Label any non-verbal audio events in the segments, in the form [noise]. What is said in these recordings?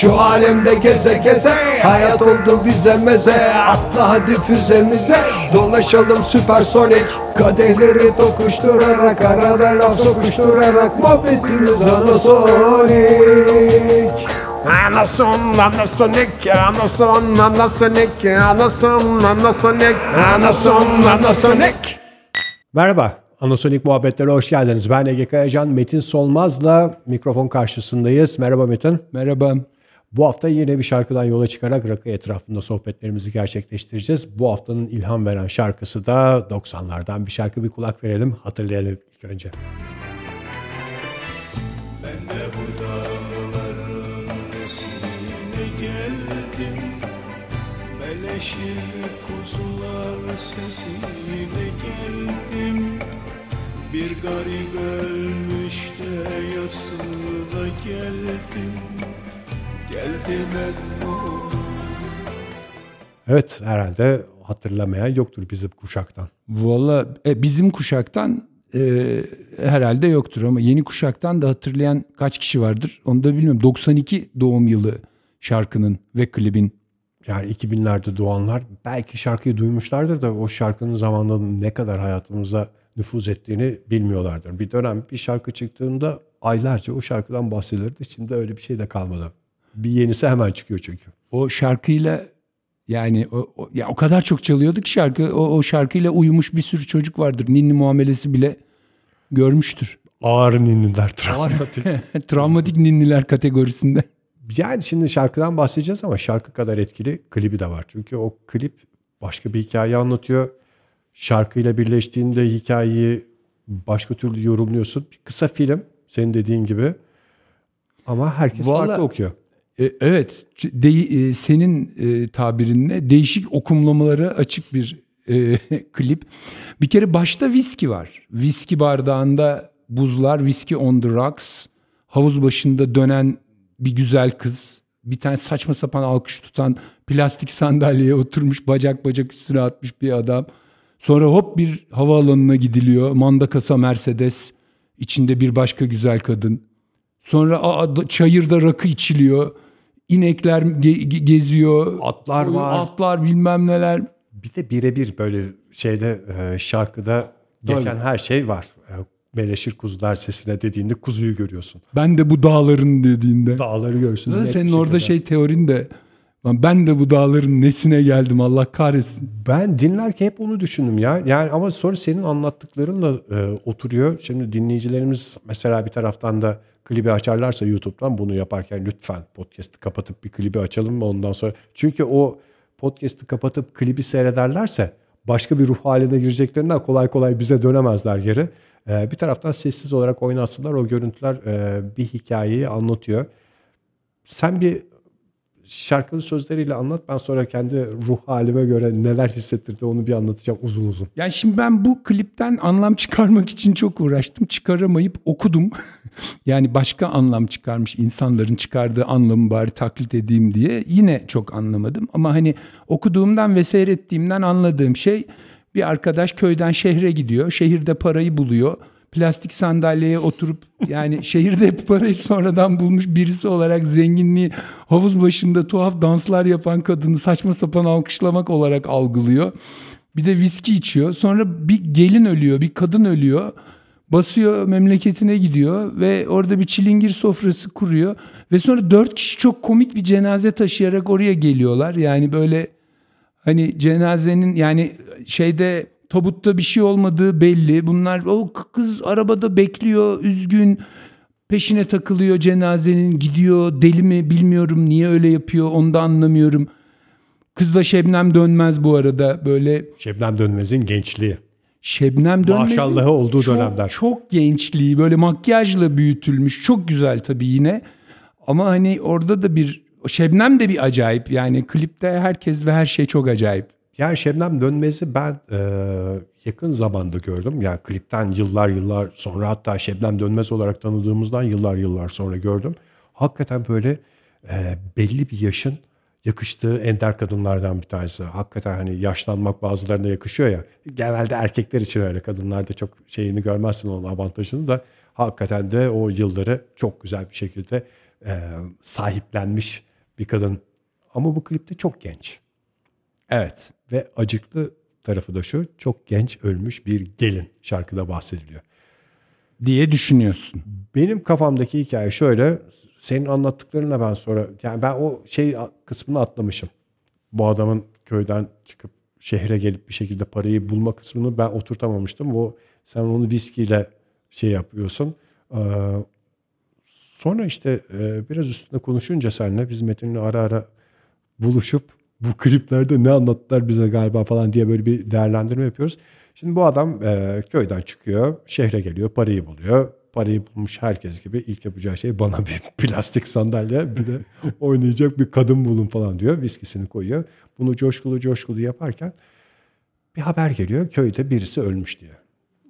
Şu alemde geze geze Hayat oldu bize meze Atla hadi füzemize Dolaşalım süpersonik Kadehleri tokuşturarak Arada laf sokuşturarak Muhabbetimiz anasonik Anason, Anasonic, Anason, Anasonic, Anason, Anasonic, Anason, Anasonic. Merhaba, Anasonik Muhabbetlere hoş geldiniz. Ben Ege Kayacan, Metin Solmaz'la mikrofon karşısındayız. Merhaba Metin. Merhaba. Bu hafta yine bir şarkıdan yola çıkarak rakı etrafında sohbetlerimizi gerçekleştireceğiz. Bu haftanın ilham veren şarkısı da 90'lardan bir şarkı bir kulak verelim, hatırlayalım ilk önce. Ben de bu dağların nesine geldim Meleşir kuzular sesine geldim Bir garip ölmüş de yasına geldim Evet, herhalde hatırlamayan yoktur bizim kuşaktan. Valla e, bizim kuşaktan e, herhalde yoktur ama yeni kuşaktan da hatırlayan kaç kişi vardır onu da bilmiyorum. 92 doğum yılı şarkının ve klibin. Yani 2000'lerde doğanlar belki şarkıyı duymuşlardır da o şarkının zamanında ne kadar hayatımıza nüfuz ettiğini bilmiyorlardır. Bir dönem bir şarkı çıktığında aylarca o şarkıdan bahsedilirdi. Şimdi öyle bir şey de kalmadı. Bir yenisi hemen çıkıyor çünkü. O şarkıyla yani o, o- ya o kadar çok çalıyordu ki şarkı o, o şarkıyla uyumuş bir sürü çocuk vardır. Ninni muamelesi bile görmüştür. Ağır ninniler [laughs] travmatik. [laughs] Travmatik ninniler kategorisinde. yani şimdi şarkıdan bahsedeceğiz ama şarkı kadar etkili klibi de var. Çünkü o klip başka bir hikaye anlatıyor. Şarkıyla birleştiğinde hikayeyi başka türlü yorumluyorsun. Bir kısa film senin dediğin gibi. Ama herkes Vallahi- farklı okuyor. E, evet, de, e, senin e, tabirinle değişik okumlamalara açık bir e, [laughs] klip. Bir kere başta viski var. Viski bardağında buzlar, viski on the rocks, havuz başında dönen bir güzel kız, bir tane saçma sapan alkış tutan plastik sandalyeye oturmuş bacak bacak üstüne atmış bir adam. Sonra hop bir havaalanına gidiliyor. Manda kasa Mercedes, içinde bir başka güzel kadın. Sonra aa, da- çayırda rakı içiliyor. İnekler ge- ge- geziyor. Atlar var. Atlar bilmem neler. Bir de birebir böyle şeyde e, şarkıda geçen her şey var. E, Meleşir kuzular sesine dediğinde kuzuyu görüyorsun. Ben de bu dağların dediğinde. Dağları görsün. Zaten senin orada şey teorin de "Lan ben de bu dağların nesine geldim Allah kahretsin. Ben dinlerken hep onu düşündüm ya. Yani ama sonra senin anlattıklarınla e, oturuyor. Şimdi dinleyicilerimiz mesela bir taraftan da klibi açarlarsa YouTube'dan bunu yaparken lütfen podcast'ı kapatıp bir klibi açalım mı ondan sonra. Çünkü o podcast'ı kapatıp klibi seyrederlerse başka bir ruh haline gireceklerinden kolay kolay bize dönemezler geri. E, bir taraftan sessiz olarak oynatsınlar. O görüntüler e, bir hikayeyi anlatıyor. Sen bir şarkının sözleriyle anlat. Ben sonra kendi ruh halime göre neler hissettirdi onu bir anlatacağım uzun uzun. Yani şimdi ben bu klipten anlam çıkarmak için çok uğraştım. Çıkaramayıp okudum. [laughs] yani başka anlam çıkarmış insanların çıkardığı anlamı bari taklit edeyim diye. Yine çok anlamadım. Ama hani okuduğumdan ve seyrettiğimden anladığım şey bir arkadaş köyden şehre gidiyor. Şehirde parayı buluyor. Plastik sandalyeye oturup yani [laughs] şehirde parayı sonradan bulmuş birisi olarak zenginliği havuz başında tuhaf danslar yapan kadını saçma sapan alkışlamak olarak algılıyor. Bir de viski içiyor. Sonra bir gelin ölüyor, bir kadın ölüyor. Basıyor memleketine gidiyor ve orada bir çilingir sofrası kuruyor. Ve sonra dört kişi çok komik bir cenaze taşıyarak oraya geliyorlar. Yani böyle hani cenazenin yani şeyde tabutta bir şey olmadığı belli. Bunlar o kız arabada bekliyor, üzgün. Peşine takılıyor cenazenin, gidiyor. Deli mi bilmiyorum niye öyle yapıyor onu da anlamıyorum. Kız da Şebnem Dönmez bu arada böyle Şebnem Dönmez'in gençliği. Şebnem Dönmez'in Maşallahı olduğu çok, dönemler. Çok gençliği böyle makyajla büyütülmüş. Çok güzel tabii yine. Ama hani orada da bir Şebnem de bir acayip. Yani klipte herkes ve her şey çok acayip. Yani Şebnem Dönmez'i ben e, yakın zamanda gördüm. Yani klipten yıllar yıllar sonra hatta Şebnem Dönmez olarak tanıdığımızdan yıllar yıllar sonra gördüm. Hakikaten böyle e, belli bir yaşın yakıştığı ender kadınlardan bir tanesi. Hakikaten hani yaşlanmak bazılarına yakışıyor ya. Genelde erkekler için öyle. Kadınlarda çok şeyini görmezsin onun avantajını da. Hakikaten de o yılları çok güzel bir şekilde e, sahiplenmiş bir kadın. Ama bu klipte çok genç. Evet. Ve acıklı tarafı da şu çok genç ölmüş bir gelin şarkıda bahsediliyor. Diye düşünüyorsun. Benim kafamdaki hikaye şöyle. Senin anlattıklarına ben sonra yani ben o şey kısmını atlamışım. Bu adamın köyden çıkıp şehre gelip bir şekilde parayı bulma kısmını ben oturtamamıştım. Bu sen onu viskiyle şey yapıyorsun. Ee, sonra işte e, biraz üstüne konuşunca seninle biz Metin'le ara ara buluşup bu kliplerde ne anlattılar bize galiba falan diye böyle bir değerlendirme yapıyoruz. Şimdi bu adam e, köyden çıkıyor, şehre geliyor, parayı buluyor. Parayı bulmuş herkes gibi ilk yapacağı şey bana bir [laughs] plastik sandalye bir de oynayacak bir kadın bulun falan diyor. Viskisini koyuyor. Bunu coşkulu coşkulu yaparken bir haber geliyor köyde birisi ölmüş diye.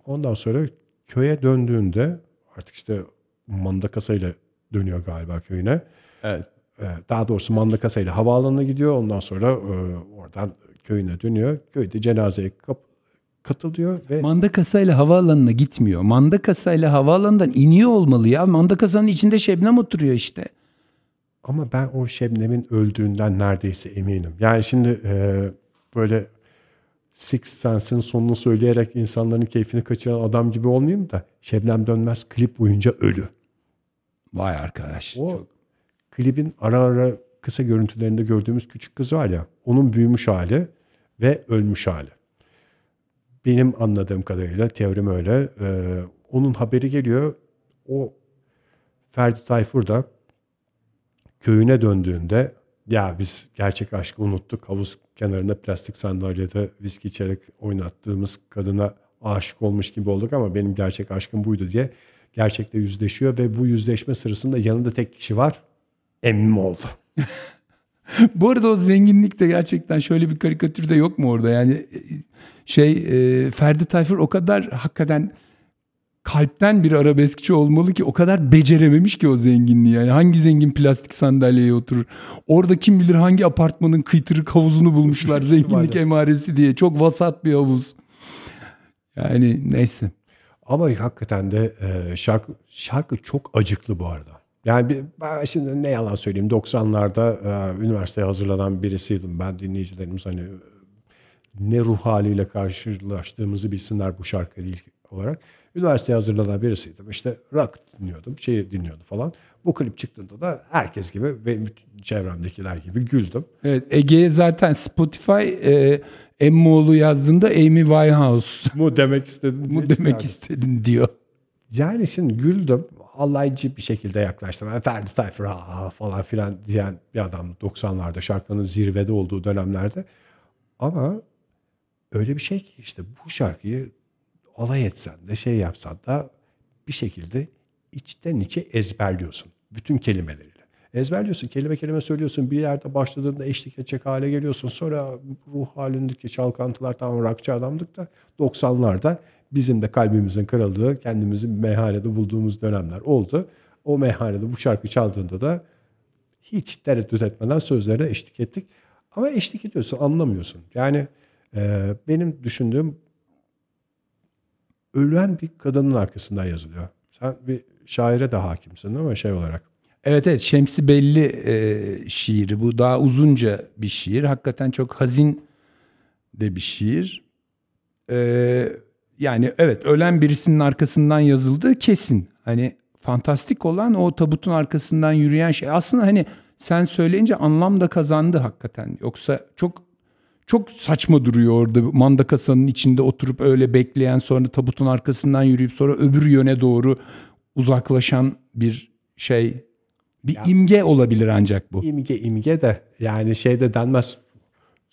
Ondan sonra köye döndüğünde artık işte manda kasayla dönüyor galiba köyüne. Evet. Ee, Daha doğrusu manda kasayla havaalanına gidiyor. Ondan sonra e, oradan köyüne dönüyor. Köyde cenazeye kap- katılıyor ve Manda kasayla havaalanına gitmiyor. Manda kasayla havaalanından iniyor olmalı ya. Manda kasanın içinde Şebnem oturuyor işte. Ama ben o Şebnem'in öldüğünden neredeyse eminim. Yani şimdi e, böyle Six Sense'in sonunu söyleyerek insanların keyfini kaçıran adam gibi olmayayım da Şebnem Dönmez klip boyunca ölü. Vay arkadaş. O Çok- klibin ara ara kısa görüntülerinde gördüğümüz küçük kız var ya onun büyümüş hali ve ölmüş hali. Benim anladığım kadarıyla teorim öyle. Ee, onun haberi geliyor. O Ferdi Tayfur da köyüne döndüğünde ya biz gerçek aşkı unuttuk. Havuz kenarında plastik sandalyede viski içerek oynattığımız kadına aşık olmuş gibi olduk ama benim gerçek aşkım buydu diye gerçekle yüzleşiyor ve bu yüzleşme sırasında yanında tek kişi var. Emmim oldu. [laughs] Bu arada o zenginlik de gerçekten şöyle bir karikatür de yok mu orada? Yani e, şey e, Ferdi Tayfur o kadar hakikaten kalpten bir arabeskçi olmalı ki o kadar becerememiş ki o zenginliği. Yani hangi zengin plastik sandalyeye oturur? Orada kim bilir hangi apartmanın kıytırık havuzunu bulmuşlar [laughs] zenginlik emaresi diye. Çok vasat bir havuz. Yani neyse. Ama hakikaten de e, şarkı şarkı çok acıklı bu arada. Yani bir, ben şimdi ne yalan söyleyeyim 90'larda e, üniversiteye hazırlanan birisiydim. Ben dinleyicilerimiz hani ne ruh haliyle karşılaştığımızı bilsinler bu şarkı ilk olarak. Üniversiteye hazırlanan birisiydim. İşte rock dinliyordum, şey dinliyordum falan. Bu klip çıktığında da herkes gibi benim çevremdekiler gibi güldüm. Evet Ege'ye zaten Spotify e, Emmoğlu yazdığında Amy Winehouse Bu demek istedim. mu demek istedin diyor. Yani şimdi güldüm. Alaycı bir şekilde yaklaştım. Ferdi Tayfur falan filan diyen bir adam 90'larda şarkının zirvede olduğu dönemlerde. Ama öyle bir şey ki işte bu şarkıyı alay etsen de şey yapsan da bir şekilde içten içe ezberliyorsun. Bütün kelimeleriyle. Ezberliyorsun. Kelime kelime söylüyorsun. Bir yerde başladığında eşlik edecek hale geliyorsun. Sonra ruh halindeki çalkantılar tamam rockçı adamdık da 90'larda bizim de kalbimizin kırıldığı, kendimizi meyhanede bulduğumuz dönemler oldu. O meyhanede bu şarkı çaldığında da hiç tereddüt etmeden sözlerine eşlik ettik. Ama eşlik ediyorsun, anlamıyorsun. Yani e, benim düşündüğüm ölen bir kadının arkasından yazılıyor. Sen bir şaire de hakimsin ama şey olarak. Evet evet Şemsi Belli e, şiiri bu daha uzunca bir şiir. Hakikaten çok hazin de bir şiir. E, yani evet ölen birisinin arkasından yazıldığı kesin. Hani fantastik olan o tabutun arkasından yürüyen şey. Aslında hani sen söyleyince anlam da kazandı hakikaten. Yoksa çok çok saçma duruyor orada manda kasanın içinde oturup öyle bekleyen sonra tabutun arkasından yürüyüp sonra öbür yöne doğru uzaklaşan bir şey bir imge olabilir ancak bu. İmge imge de yani şey de denmez.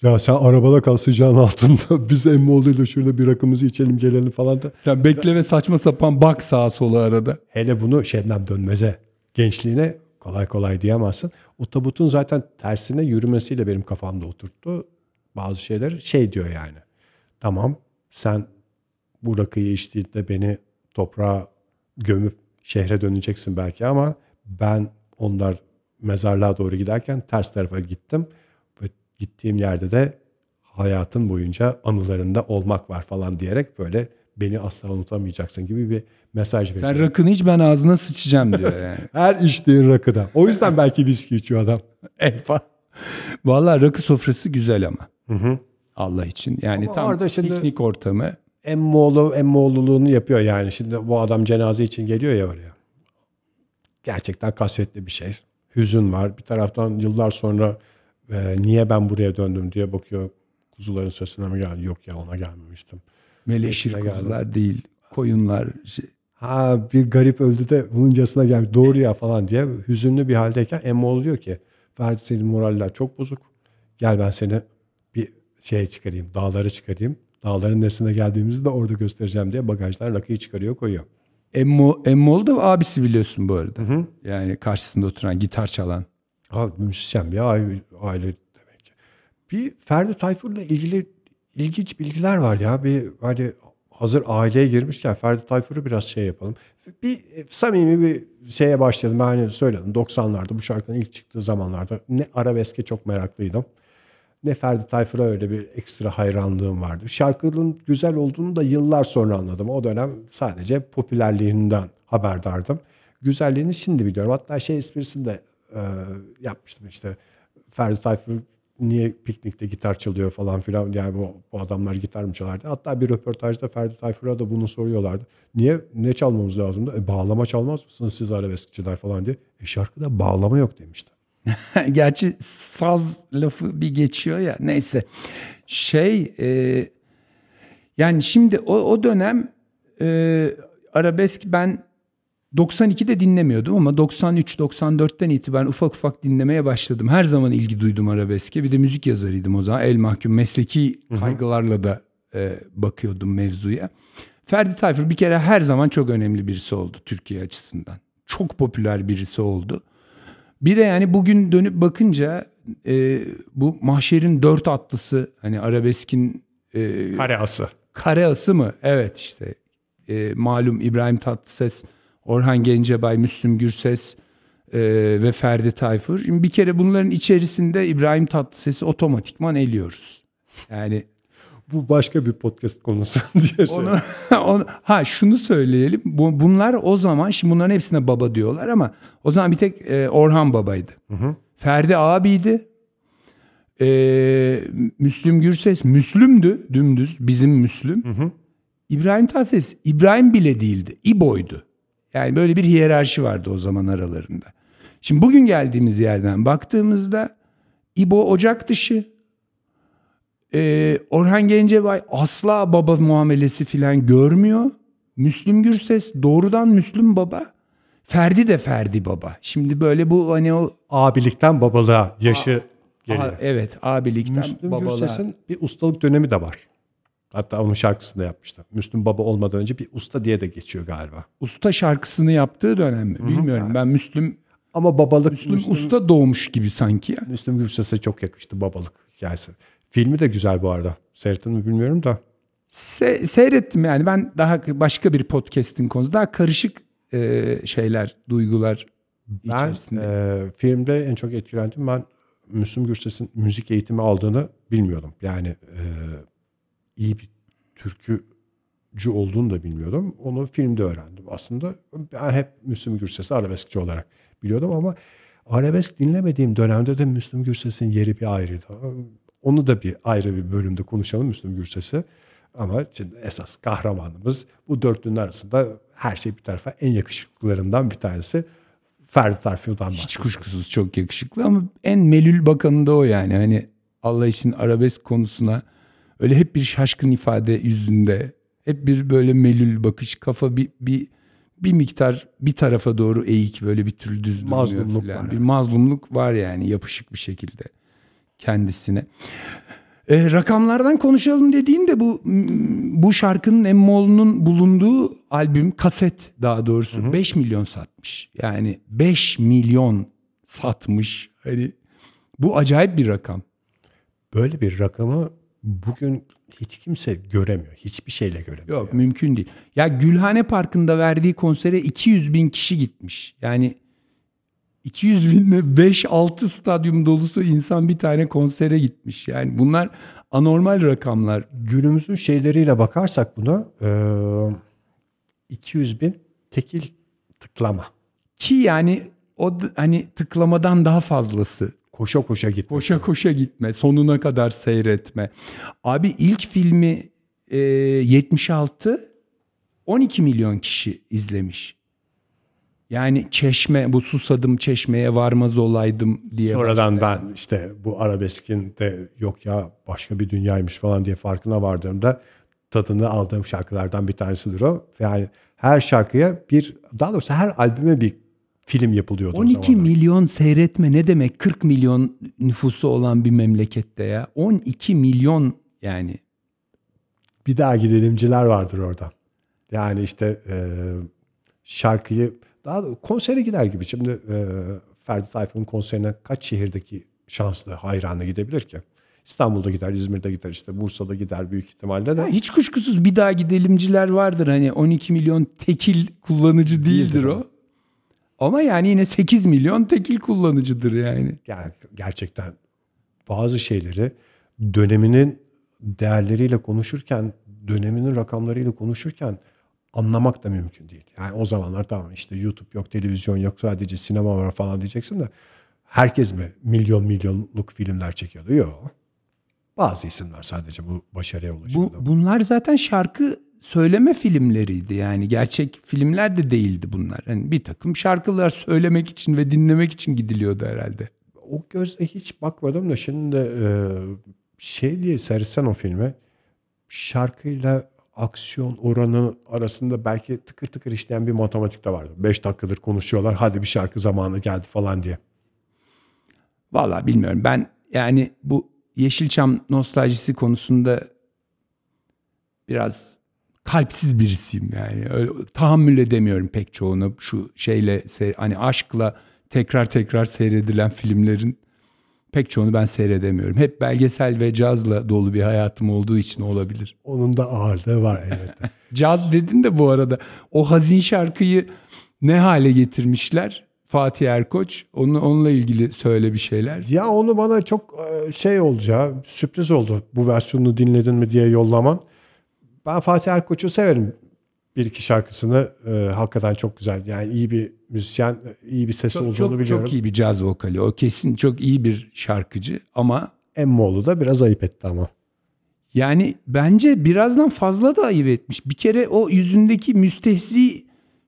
Ya sen arabada kal sıcağın altında [laughs] biz Emmoğlu'yla şurada bir rakımızı içelim gelelim falan da. Sen bekle ve saçma sapan bak sağa sola arada. Hele bunu Şebnem Dönmez'e gençliğine kolay kolay diyemezsin. O tabutun zaten tersine yürümesiyle benim kafamda oturttu. Bazı şeyler şey diyor yani. Tamam sen bu rakıyı içtiğinde beni toprağa gömüp şehre döneceksin belki ama ben onlar mezarlığa doğru giderken ters tarafa gittim ve gittiğim yerde de hayatın boyunca anılarında olmak var falan diyerek böyle beni asla unutamayacaksın gibi bir mesaj veriyor. Sen rakını iç ben ağzına sıçacağım diyor [laughs] yani. Her içtiğin rakıda. O yüzden belki viski içiyor adam. [laughs] Elfa. Vallahi rakı sofrası güzel ama. Allah için. Yani Ama tam orada şimdi- piknik ortamı. Emmoğlu emmoğluluğunu yapıyor yani. Şimdi bu adam cenaze için geliyor ya oraya. Gerçekten kasvetli bir şey. Hüzün var. Bir taraftan yıllar sonra e, niye ben buraya döndüm diye bakıyor. Kuzuların sesine mi geldi? Yok ya ona gelmemiştim. Meleşir Eşine kuzular değil. Koyunlar. Şey, Ha bir garip öldü de bununcasına gelmiş. Doğru ya falan diye hüzünlü bir haldeyken Emmoğlu diyor ki Ferdi senin moraller çok bozuk. Gel ben seni bir şeye çıkarayım. Dağlara çıkarayım. Dağların nesine geldiğimizi de orada göstereceğim diye bagajdan rakıyı çıkarıyor koyuyor. Emmo, Emmoğlu da abisi biliyorsun bu arada. Yani karşısında oturan gitar çalan. Abi müzisyen bir aile, aile demek. Bir Ferdi Tayfur'la ilgili ilginç bilgiler var ya. Bir hani hazır aileye girmişken Ferdi Tayfur'u biraz şey yapalım. Bir e, samimi bir şeye başladım. Ben hani söyledim 90'larda bu şarkının ilk çıktığı zamanlarda ne arabeske çok meraklıydım. Ne Ferdi Tayfur'a öyle bir ekstra hayranlığım vardı. Şarkının güzel olduğunu da yıllar sonra anladım. O dönem sadece popülerliğinden haberdardım. Güzelliğini şimdi biliyorum. Hatta şey esprisini de e, yapmıştım işte. Ferdi Tayfur niye piknikte gitar çalıyor falan filan. Yani bu, bu adamlar gitar mı çalardı? Hatta bir röportajda Ferdi Tayfur'a da bunu soruyorlardı. Niye? Ne çalmamız lazımdı? E, bağlama çalmaz mısınız siz arabeskçiler falan diye. E şarkıda bağlama yok demişti. [laughs] Gerçi saz lafı bir geçiyor ya. Neyse. Şey e, yani şimdi o, o dönem e, arabesk ben 92'de dinlemiyordum ama 93-94'ten itibaren ufak ufak dinlemeye başladım. Her zaman ilgi duydum arabeske. Bir de müzik yazarıydım o zaman. El mahkum mesleki kaygılarla da e, bakıyordum mevzuya. Ferdi Tayfur bir kere her zaman çok önemli birisi oldu Türkiye açısından. Çok popüler birisi oldu. Bir de yani bugün dönüp bakınca e, bu mahşerin dört atlısı hani arabeskin e, Kare ası. kare ası mı? Evet işte E, malum İbrahim Tatlıses, Orhan Gencebay, Müslüm Gürses e, ve Ferdi Tayfur. Şimdi bir kere bunların içerisinde İbrahim Tatlıses'i otomatikman eliyoruz. Yani Bu başka bir podcast konusu [laughs] diye şey. onu, [laughs] onu ha şunu söyleyelim. Bu, bunlar o zaman şimdi bunların hepsine baba diyorlar ama o zaman bir tek e, Orhan babaydı. Ferdi abiydi. E, Müslüm Gürses Müslüm'dü dümdüz bizim Müslüm. İbrahim Tatlıses İbrahim bile değildi. İbo'ydu. Yani böyle bir hiyerarşi vardı o zaman aralarında. Şimdi bugün geldiğimiz yerden baktığımızda İbo ocak dışı, ee, Orhan Gencebay asla baba muamelesi filan görmüyor. Müslüm Gürses doğrudan Müslüm baba. Ferdi de Ferdi baba. Şimdi böyle bu hani o Abilikten babalığa yaşı geliyor. A- evet abilikten Müslüm babalığa. Gürses'in bir ustalık dönemi de var. Hatta onun şarkısını da yapmıştı. Müslüm Baba olmadan önce bir usta diye de geçiyor galiba. Usta şarkısını yaptığı dönem mi? Bilmiyorum. Ben Müslüm Ama babalık Müslüm, Müslüm, usta doğmuş gibi sanki ya. Müslüm Gürses'e çok yakıştı babalık hikayesi. Filmi de güzel bu arada. Seyrettin mi bilmiyorum da. Se- seyrettim yani ben daha başka bir podcast'in konusu daha karışık e, şeyler, duygular Ben içerisinde. e, filmde en çok etkilendim. Ben Müslüm Gürses'in müzik eğitimi aldığını bilmiyordum. Yani e, iyi bir türkücü olduğunu da bilmiyordum. Onu filmde öğrendim. Aslında ben hep Müslüm Gürses'i arabeskçi olarak biliyordum ama arabesk dinlemediğim dönemde de Müslüm Gürses'in yeri bir ayrıydı. Onu da bir ayrı bir bölümde konuşalım Müslüm Gürses'i. Ama şimdi esas kahramanımız bu dörtlünün arasında her şey bir tarafa en yakışıklılarından bir tanesi Ferdi Tayfur'dan Hiç kuşkusuz çok yakışıklı ama en melül bakanı da o yani. Hani Allah için arabesk konusuna öyle hep bir şaşkın ifade yüzünde. Hep bir böyle melül bakış kafa bir, bir, bir miktar bir tarafa doğru eğik böyle bir türlü düz durmuyor Mazlumluk filan. var Bir mazlumluk var yani yapışık bir şekilde kendisine. E, rakamlardan konuşalım dediğimde bu bu şarkının Emmoğlu'nun bulunduğu albüm kaset daha doğrusu 5 milyon satmış. Yani 5 milyon satmış. Hani bu acayip bir rakam. Böyle bir rakamı bugün hiç kimse göremiyor. Hiçbir şeyle göremiyor. Yok mümkün değil. Ya Gülhane Parkı'nda verdiği konsere 200 bin kişi gitmiş. Yani 200 binle 5-6 stadyum dolusu insan bir tane konsere gitmiş. Yani bunlar anormal rakamlar. Günümüzün şeyleriyle bakarsak buna e, 200 bin tekil tıklama. Ki yani o hani tıklamadan daha fazlası. Koşa koşa gitmek. Koşa koşa gitme, sonuna kadar seyretme. Abi ilk filmi e, 76 12 milyon kişi izlemiş. Yani çeşme bu susadım çeşmeye varmaz olaydım diye. Sonradan ben işte bu arabeskin de yok ya başka bir dünyaymış falan diye farkına vardığımda tadını aldığım şarkılardan bir tanesidir o. Yani her şarkıya bir daha doğrusu her albüme bir film yapılıyordu o 12 zamanlar. milyon seyretme ne demek 40 milyon nüfusu olan bir memlekette ya. 12 milyon yani. bir daha gidelimciler vardır orada. Yani işte e, şarkıyı daha da konsere gider gibi. Şimdi e, Ferdi Tayfur'un konserine kaç şehirdeki şanslı hayranı gidebilir ki? İstanbul'da gider, İzmir'de gider, işte Bursa'da gider büyük ihtimalle de. Ha, hiç kuşkusuz bir daha gidelimciler vardır. Hani 12 milyon tekil kullanıcı değildir, Değildir o. o. Ama yani yine 8 milyon tekil kullanıcıdır yani. Yani gerçekten bazı şeyleri döneminin değerleriyle konuşurken, döneminin rakamlarıyla konuşurken anlamak da mümkün değil. Yani o zamanlar tamam işte YouTube yok, televizyon yok, sadece sinema var falan diyeceksin de herkes mi milyon milyonluk filmler çekiyordu? Yok. Bazı isimler sadece bu başarıya ulaşıyordu. Bu, bunlar zaten şarkı söyleme filmleriydi yani gerçek filmler de değildi bunlar. Yani bir takım şarkılar söylemek için ve dinlemek için gidiliyordu herhalde. o gözle hiç bakmadım da şimdi şey diye seyretsen o filmi şarkıyla aksiyon oranı arasında belki tıkır tıkır işleyen bir matematik de vardı. 5 dakikadır konuşuyorlar hadi bir şarkı zamanı geldi falan diye. Vallahi bilmiyorum. Ben yani bu Yeşilçam nostaljisi konusunda biraz kalpsiz birisiyim yani. Öyle, tahammül edemiyorum pek çoğunu şu şeyle hani aşkla tekrar tekrar seyredilen filmlerin pek çoğunu ben seyredemiyorum. Hep belgesel ve cazla dolu bir hayatım olduğu için olabilir. Onun da ağırlığı var elbette. [laughs] Caz dedin de bu arada o hazin şarkıyı ne hale getirmişler? Fatih Erkoç. Onu, onunla ilgili söyle bir şeyler. ya onu bana çok e, şey ya sürpriz oldu bu versiyonunu dinledin mi diye yollaman. Ben Fatih Erkoç'u severim. Bir iki şarkısını e, hakikaten çok güzel. Yani iyi bir müzisyen, iyi bir sesi Çok, olduğunu çok, biliyorum. çok iyi bir caz vokali. O kesin çok iyi bir şarkıcı ama Emmoğlu da biraz ayıp etti ama. yani bence birazdan fazla da ayıp etmiş. Bir kere o yüzündeki müstehzi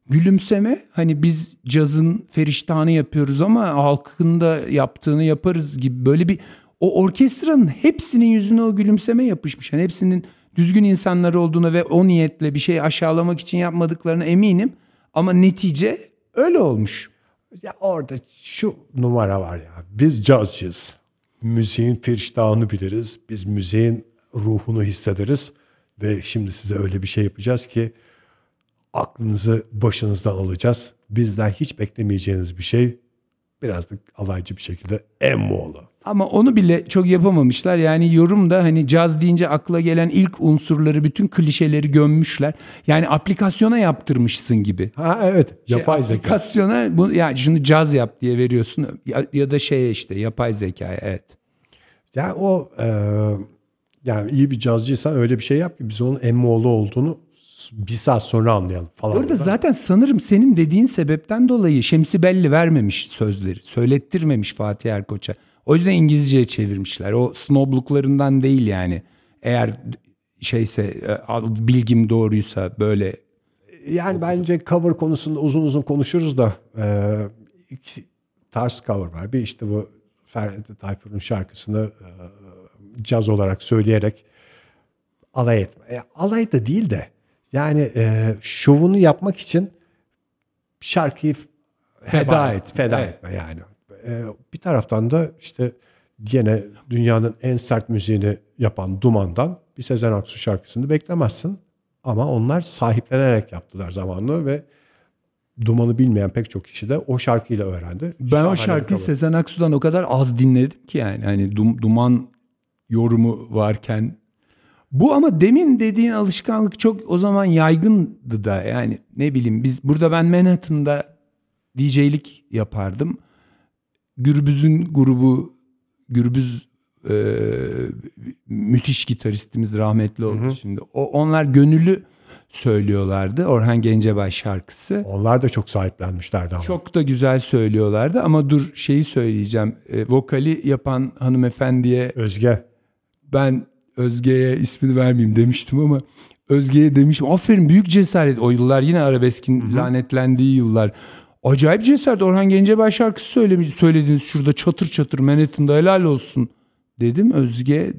gülümseme hani biz cazın feriştahını yapıyoruz ama halkın da yaptığını yaparız gibi böyle bir o orkestranın hepsinin yüzüne o gülümseme yapışmış. Yani hepsinin düzgün insanlar olduğunu ve o niyetle bir şey aşağılamak için yapmadıklarına eminim. Ama netice öyle olmuş. Ya orada şu numara var ya. Biz cazcıyız. Müziğin firiştahını biliriz. Biz müziğin ruhunu hissederiz. Ve şimdi size öyle bir şey yapacağız ki aklınızı başınızdan alacağız. Bizden hiç beklemeyeceğiniz bir şey. Biraz da alaycı bir şekilde Emmoğlu. Ama onu bile çok yapamamışlar. Yani yorumda hani caz deyince akla gelen ilk unsurları, bütün klişeleri gömmüşler. Yani aplikasyona yaptırmışsın gibi. Ha evet. Şey, Yapay zeka. Aplikasyona bu yani şunu caz yap diye veriyorsun ya, ya da şeye işte yapay zekaya evet. Yani o e, yani iyi bir cazcıysan öyle bir şey yap ki biz onun Emmoğlu olduğunu bir saat sonra anlayalım falan. Orada zaten sanırım senin dediğin sebepten dolayı Şemsi Belli vermemiş sözleri. Söylettirmemiş Fatih Erkoç'a. O yüzden İngilizceye çevirmişler. O snobluklarından değil yani. Eğer şeyse e, bilgim doğruysa böyle Yani bence cover konusunda uzun uzun konuşuruz da e, iki tarz cover var. Bir işte bu Ferdi Tayfur'un şarkısını e, caz olarak söyleyerek alay etme. E, alay da değil de yani e, şovunu yapmak için şarkıyı Feda heba et. Feda Evet. etme yani. E, bir taraftan da işte gene dünyanın en sert müziğini yapan Duman'dan bir Sezen Aksu şarkısını beklemezsin. Ama onlar sahiplenerek yaptılar zamanla ve Duman'ı bilmeyen pek çok kişi de o şarkıyla öğrendi. Ben Şahane o şarkıyı. Sezen Aksu'dan o kadar az dinledim ki yani hani dum- duman yorumu varken bu ama demin dediğin alışkanlık çok o zaman yaygındı da yani ne bileyim biz burada ben Manhattan'da DJ'lik yapardım. Gürbüz'ün grubu Gürbüz e, müthiş gitaristimiz rahmetli oldu şimdi. O, onlar gönüllü söylüyorlardı Orhan Gencebay şarkısı. Onlar da çok sahiplenmişlerdi ama. Çok da güzel söylüyorlardı ama dur şeyi söyleyeceğim. E, vokali yapan hanımefendiye Özge. ben Özge'ye ismini vermeyeyim demiştim ama Özge'ye demiştim. Aferin büyük cesaret. O yıllar yine arabeskin lanetlendiği yıllar. Acayip cesaret. Orhan Gencebay şarkısı söylemiş, söylediniz şurada çatır çatır Manhattan'da helal olsun dedim. Özge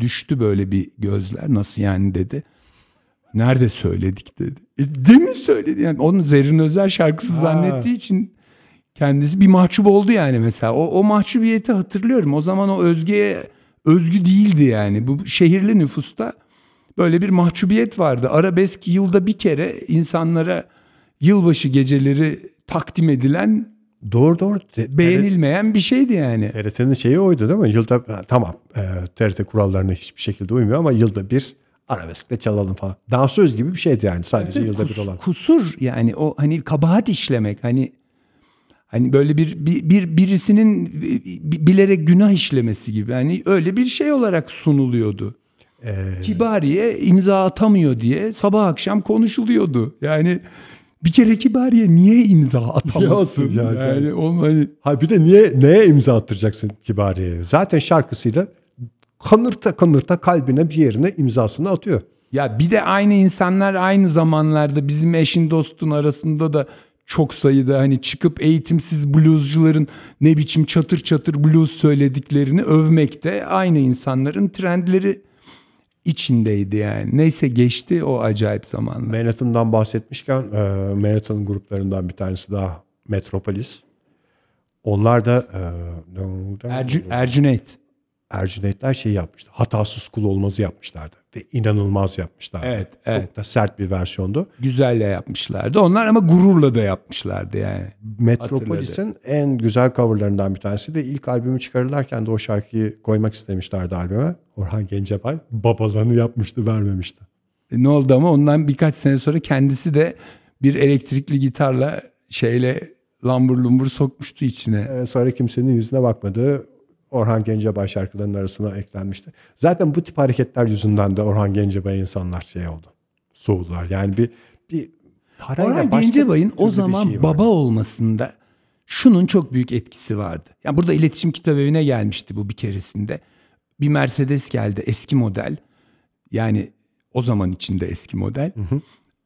düştü böyle bir gözler. Nasıl yani dedi. Nerede söyledik dedi. E, demin söyledi. Yani onun Zerrin Özer şarkısı zannettiği için kendisi bir mahcup oldu yani mesela. O, o mahcubiyeti hatırlıyorum. O zaman o Özge'ye özgü değildi yani. Bu şehirli nüfusta böyle bir mahcubiyet vardı. Arabesk yılda bir kere insanlara yılbaşı geceleri takdim edilen Doğru doğru. Beğenilmeyen bir şeydi yani. TRT'nin şeyi oydu değil mi? Yılda tamam e, TRT kurallarına hiçbir şekilde uymuyor ama yılda bir arabeskle çalalım falan. Dansöz gibi bir şeydi yani sadece yılda bir Kus- olan. Kusur yani o hani kabahat işlemek hani hani böyle bir, bir, bir birisinin bi- bilerek günah işlemesi gibi hani öyle bir şey olarak sunuluyordu. Kibariye imza atamıyor diye sabah akşam konuşuluyordu. Yani bir kere Kibariye niye imza atamasın? Ya, yani ya. o hani Ha bir de niye neye imza attıracaksın Kibariye'ye? Zaten şarkısıyla kanırta kanırta kalbine bir yerine imzasını atıyor. Ya bir de aynı insanlar aynı zamanlarda bizim eşin dostun arasında da çok sayıda hani çıkıp eğitimsiz bluescuların ne biçim çatır çatır blues söylediklerini övmekte aynı insanların trendleri içindeydi yani. Neyse geçti o acayip zamanlar. Manhattan'dan bahsetmişken e, Manhattan gruplarından bir tanesi daha Metropolis. Onlar da e, Ercü, Ercüneyt. Ercüneytler şey yapmıştı. Hatasız kul olmazı yapmışlardı. Ve inanılmaz yapmışlardı. Evet, Çok evet. da sert bir versiyondu. Güzelle yapmışlardı. Onlar ama gururla da yapmışlardı yani. Metropolis'in en güzel coverlarından bir tanesi de ilk albümü çıkarırlarken de o şarkıyı koymak istemişlerdi albüme. Orhan Gencebay babalarını yapmıştı vermemişti. E, Ne oldu ama ondan birkaç sene sonra kendisi de bir elektrikli gitarla şeyle lambur lumbur sokmuştu içine. Ee, sonra kimsenin yüzüne bakmadı. Orhan Gencebay şarkılarının arasına eklenmişti. Zaten bu tip hareketler yüzünden de Orhan Gencebay insanlar şey oldu. Soğudular. Yani bir bir parayla Orhan Gencebay'ın o zaman şey baba olmasında şunun çok büyük etkisi vardı. Yani burada iletişim kitabı evine gelmişti bu bir keresinde. Bir Mercedes geldi eski model. Yani o zaman içinde eski model.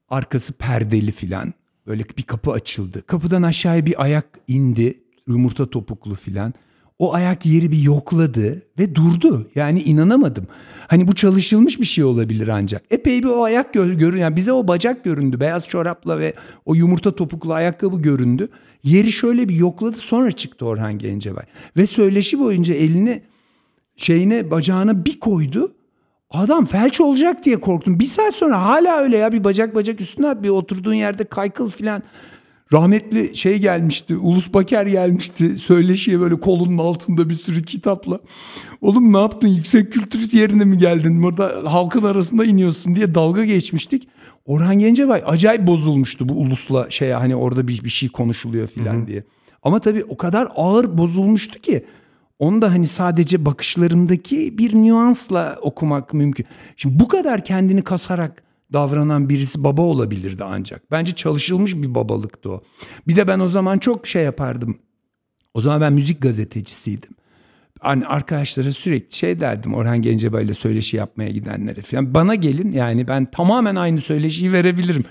Arkası perdeli filan. Böyle bir kapı açıldı. Kapıdan aşağıya bir ayak indi. Yumurta topuklu filan. O ayak yeri bir yokladı ve durdu. Yani inanamadım. Hani bu çalışılmış bir şey olabilir ancak. Epey bir o ayak gör, görün. Yani bize o bacak göründü. Beyaz çorapla ve o yumurta topuklu ayakkabı göründü. Yeri şöyle bir yokladı sonra çıktı Orhan Gencebay. Ve söyleşi boyunca elini şeyine bacağına bir koydu. Adam felç olacak diye korktum. Bir saat sonra hala öyle ya bir bacak bacak üstüne at bir oturduğun yerde kaykıl filan. Rahmetli şey gelmişti, Ulus Baker gelmişti söyleşiye böyle kolunun altında bir sürü kitapla. Oğlum ne yaptın yüksek kültür yerine mi geldin burada halkın arasında iniyorsun diye dalga geçmiştik. Orhan Gencebay acayip bozulmuştu bu ulusla şey hani orada bir, bir şey konuşuluyor filan diye. Ama tabii o kadar ağır bozulmuştu ki onu da hani sadece bakışlarındaki bir nüansla okumak mümkün. Şimdi bu kadar kendini kasarak davranan birisi baba olabilirdi ancak. Bence çalışılmış bir babalıktı o. Bir de ben o zaman çok şey yapardım. O zaman ben müzik gazetecisiydim. Hani arkadaşlara sürekli şey derdim Orhan Gencebay ile söyleşi yapmaya gidenlere falan. Bana gelin yani ben tamamen aynı söyleşiyi verebilirim.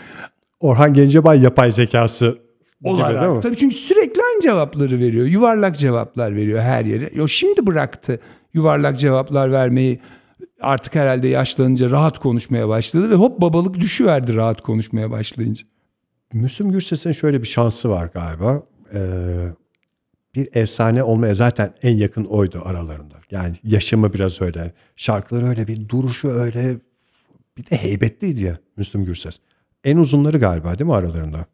Orhan Gencebay yapay zekası gibi değil mi? olarak. Tabii çünkü sürekli aynı cevapları veriyor. Yuvarlak cevaplar veriyor her yere. Yo şimdi bıraktı yuvarlak cevaplar vermeyi. Artık herhalde yaşlanınca rahat konuşmaya başladı ve hop babalık düşüverdi rahat konuşmaya başlayınca. Müslüm Gürses'in şöyle bir şansı var galiba. Ee, bir efsane olmaya zaten en yakın oydu aralarında. Yani yaşamı biraz öyle. Şarkıları öyle bir duruşu öyle. Bir de heybetliydi ya Müslüm Gürses. En uzunları galiba değil mi aralarında?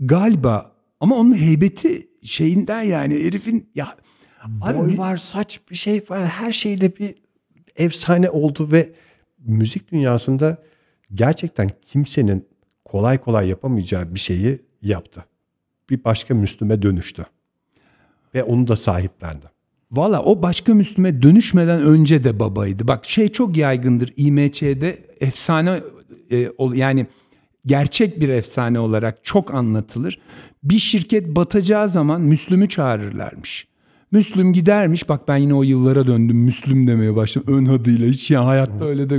Galiba ama onun heybeti şeyinden yani herifin ya abi Boy bir- var, saç bir şey var. Her şeyle bir efsane oldu ve müzik dünyasında gerçekten kimsenin kolay kolay yapamayacağı bir şeyi yaptı. Bir başka Müslüme dönüştü. ve onu da sahiplendi. Valla o başka Müslüme dönüşmeden önce de babaydı. Bak şey çok yaygındır IMÇ'de efsane e, yani gerçek bir efsane olarak çok anlatılır. Bir şirket batacağı zaman Müslüm'ü çağırırlarmış. Müslüm gidermiş bak ben yine o yıllara döndüm Müslüm demeye başladım ön adıyla hiç ya hayatta öyle de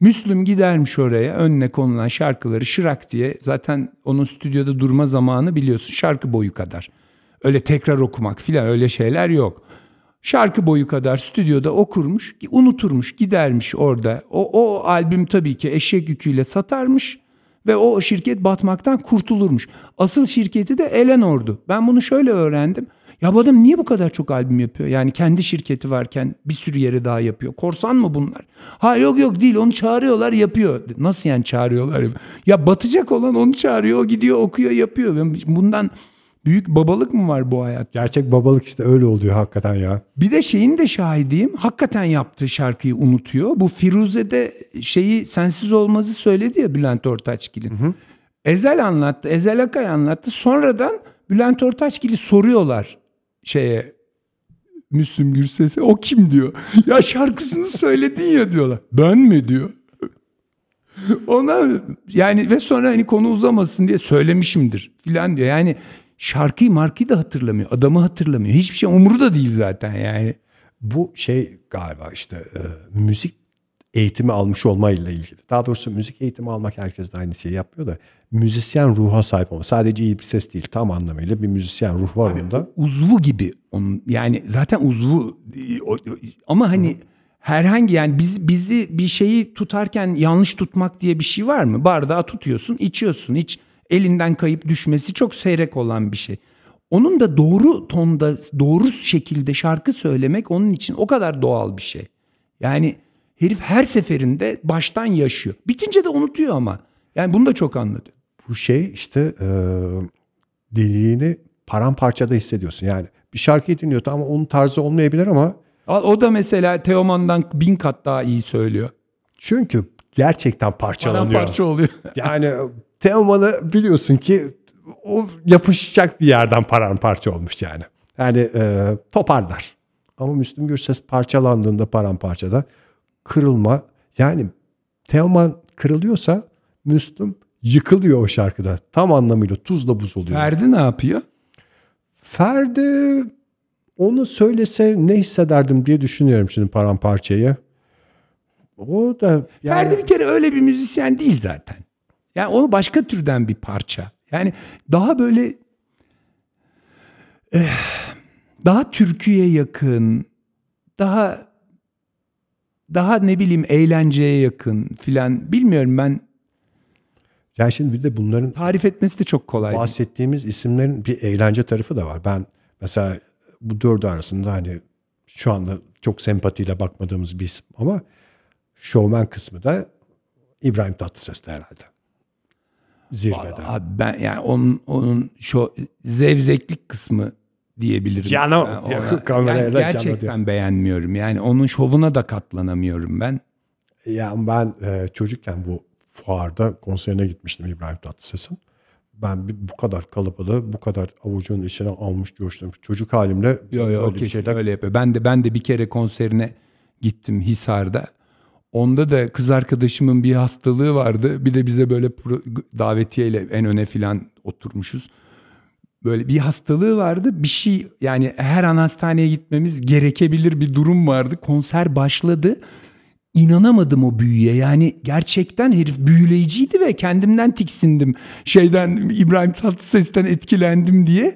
Müslüm gidermiş oraya önüne konulan şarkıları şırak diye zaten onun stüdyoda durma zamanı biliyorsun şarkı boyu kadar. Öyle tekrar okumak filan öyle şeyler yok. Şarkı boyu kadar stüdyoda okurmuş, unuturmuş, gidermiş orada. O, o albüm tabii ki eşek yüküyle satarmış ve o şirket batmaktan kurtulurmuş. Asıl şirketi de Eleanor'du. Ben bunu şöyle öğrendim. Ya bu adam niye bu kadar çok albüm yapıyor? Yani kendi şirketi varken bir sürü yere daha yapıyor. Korsan mı bunlar? Ha yok yok değil onu çağırıyorlar yapıyor. Nasıl yani çağırıyorlar? Ya batacak olan onu çağırıyor o gidiyor okuyor yapıyor. Bundan büyük babalık mı var bu hayat? Gerçek babalık işte öyle oluyor hakikaten ya. Bir de şeyin de şahidiyim. Hakikaten yaptığı şarkıyı unutuyor. Bu Firuze'de şeyi sensiz olmazı söyledi ya Bülent Ortaçgil'in. Ezel anlattı. Ezel Akay anlattı. Sonradan Bülent Ortaçgil'i soruyorlar şeye Müslüm Gürses'e. O kim diyor. [laughs] Ya şarkısını söyledin ya diyorlar. Ben mi diyor. [laughs] Ona yani ve sonra hani konu uzamasın diye söylemişimdir filan diyor. Yani şarkıyı markayı da hatırlamıyor. Adamı hatırlamıyor. Hiçbir şey umurda değil zaten yani. Bu şey galiba işte e, müzik eğitimi almış olmayla ilgili. Daha doğrusu müzik eğitimi almak herkes de aynı şeyi yapıyor da müzisyen ruha sahip olma. Sadece iyi bir ses değil tam anlamıyla bir müzisyen ruh var onda. uzvu gibi onun yani zaten uzvu ama hani herhangi yani biz bizi bir şeyi tutarken yanlış tutmak diye bir şey var mı? Bardağı tutuyorsun, içiyorsun. Hiç elinden kayıp düşmesi çok seyrek olan bir şey. Onun da doğru tonda, doğru şekilde şarkı söylemek onun için o kadar doğal bir şey. Yani herif her seferinde baştan yaşıyor. Bitince de unutuyor ama. Yani bunu da çok anladı. Bu şey işte e, dediğini paramparçada hissediyorsun. Yani bir şarkıyı dinliyor ama onun tarzı olmayabilir ama O da mesela Teoman'dan bin kat daha iyi söylüyor. çünkü gerçekten parçalanıyor. Paramparça oluyor. [laughs] Yani Teoman'ı biliyorsun ki o yapışacak bir yerden paramparça olmuş yani. Yani e, toparlar. Ama Müslüm Gürses parçalandığında paramparçada kırılma yani Teoman kırılıyorsa Müslüm yıkılıyor o şarkıda. Tam anlamıyla tuzla buz oluyor. Ferdi ne yapıyor? Ferdi onu söylese ne hissederdim diye düşünüyorum şimdi paramparçayı. O da yani Ferdi bir kere öyle bir müzisyen değil zaten. Yani onu başka türden bir parça. Yani daha böyle eh, daha türküye yakın, daha daha ne bileyim eğlenceye yakın filan bilmiyorum ben yani şimdi bir de bunların tarif etmesi de çok kolay. değil. bahsettiğimiz isimlerin bir eğlence tarafı da var. Ben mesela bu dördü arasında hani şu anda çok sempatiyle bakmadığımız bir isim ama şovmen kısmı da İbrahim Tatlıses'te herhalde. Zirvede. Abi ben yani onun onun şu zevzeklik kısmı diyebilirim. Canım. Ben [laughs] ona- Ya, kamerayla yani gerçekten diyor. beğenmiyorum. Yani onun şovuna da katlanamıyorum ben. Yani ben e, çocukken bu fuarda konserine gitmiştim İbrahim Tatlıses'in. Ben bir, bu kadar kalabalığı bu kadar avucunun içine almış coştum. Çocuk halimle Yo yo bir kesin şeyler öyle yapıyor. Ben de ben de bir kere konserine gittim Hisar'da. Onda da kız arkadaşımın bir hastalığı vardı. Bir de bize böyle pro- davetiyeyle en öne filan oturmuşuz. Böyle bir hastalığı vardı. Bir şey yani her an hastaneye gitmemiz gerekebilir bir durum vardı. Konser başladı. İnanamadım o büyüye. Yani gerçekten herif büyüleyiciydi ve kendimden tiksindim. Şeyden İbrahim Tatlıses'ten etkilendim diye.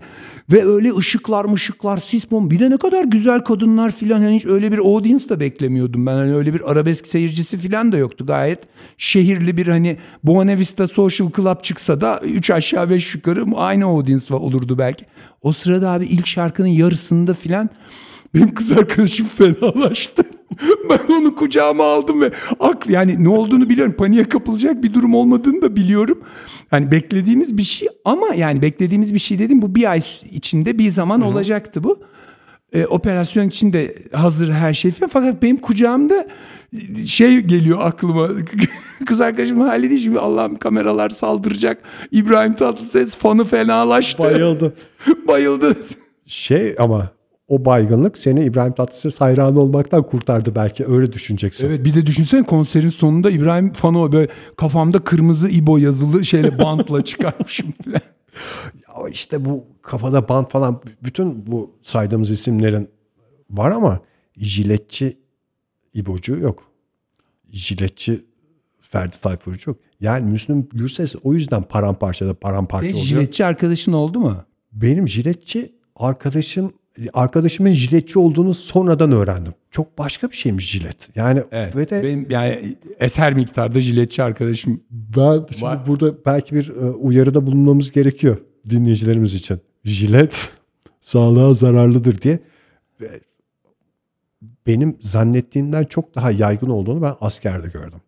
Ve öyle ışıklar mışıklar sis bom. Bir de ne kadar güzel kadınlar filan. Yani hiç öyle bir audience da beklemiyordum ben. Hani öyle bir arabesk seyircisi filan da yoktu. Gayet şehirli bir hani Buena Vista Social Club çıksa da 3 aşağı 5 yukarı aynı audience olurdu belki. O sırada abi ilk şarkının yarısında filan benim kız arkadaşım fenalaştı. [laughs] ben onu kucağıma aldım ve aklı yani ne olduğunu biliyorum. Paniğe kapılacak bir durum olmadığını da biliyorum. Yani beklediğimiz bir şey ama yani beklediğimiz bir şey dedim bu bir ay içinde bir zaman olacaktı bu. E, operasyon için de hazır her şey falan. Fakat benim kucağımda şey geliyor aklıma. [laughs] Kız arkadaşım hali değil şimdi Allah'ım kameralar saldıracak. İbrahim Tatlıses fanı fenalaştı. bayıldı. [laughs] Bayıldı. Şey ama o baygınlık seni İbrahim Tatlıses hayranı olmaktan kurtardı belki öyle düşüneceksin. Evet bir de düşünsene konserin sonunda İbrahim Fano böyle kafamda kırmızı İbo yazılı şeyle bantla [laughs] çıkarmışım falan. Ya işte bu kafada bant falan bütün bu saydığımız isimlerin var ama jiletçi İbocu yok. Jiletçi Ferdi Tayfurcu yok. Yani Müslüm Gürses o yüzden paramparçada paramparça Senin oluyor. jiletçi arkadaşın oldu mu? Benim jiletçi arkadaşım arkadaşımın jiletçi olduğunu sonradan öğrendim. Çok başka bir şeymiş jilet. Yani Evet. ve de Benim yani eser miktarda jiletçi arkadaşım. ben şimdi Var. burada belki bir e, uyarıda bulunmamız gerekiyor dinleyicilerimiz için. Jilet [laughs] sağlığa zararlıdır diye. Ve Benim zannettiğimden çok daha yaygın olduğunu ben askerde gördüm.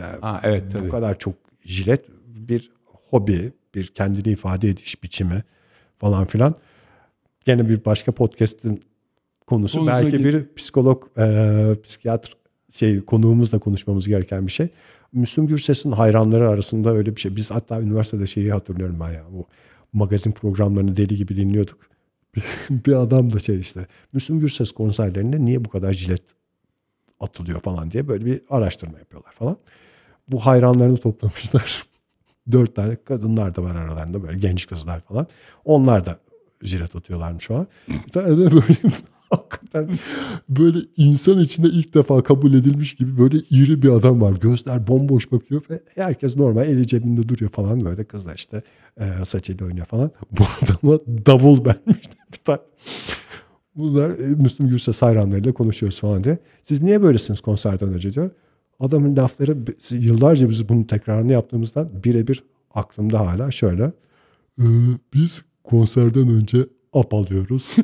Yani Ha evet bu tabii. kadar çok jilet bir hobi, bir kendini ifade ediş biçimi falan filan. Gene bir başka podcast'in konusu. Konusu Belki gibi. bir psikolog, e, psikiyatr şey konuğumuzla konuşmamız gereken bir şey. Müslüm Gürses'in hayranları arasında öyle bir şey. Biz hatta üniversitede şeyi hatırlıyorum ben ya. Bu magazin programlarını deli gibi dinliyorduk. [laughs] bir adam da şey işte Müslüm Gürses konserlerinde niye bu kadar jilet atılıyor falan diye böyle bir araştırma yapıyorlar falan. Bu hayranlarını toplamışlar. [laughs] Dört tane kadınlar da var aralarında böyle genç kızlar falan. Onlar da jilet atıyorlarmış falan. Bir tane de böyle [laughs] hakikaten böyle insan içinde ilk defa kabul edilmiş gibi böyle iri bir adam var. Gözler bomboş bakıyor ve herkes normal eli cebinde duruyor falan böyle. Kızlar işte e, saçıyla oynuyor falan. Bu adama davul vermiş [laughs] bir tane. Bunlar e, Müslüm Gürses hayranlarıyla konuşuyoruz falan diye. Siz niye böylesiniz konserden önce diyor. Adamın lafları yıllarca biz bunun tekrarını yaptığımızdan birebir aklımda hala şöyle. "Ee, biz konserden önce ap alıyoruz.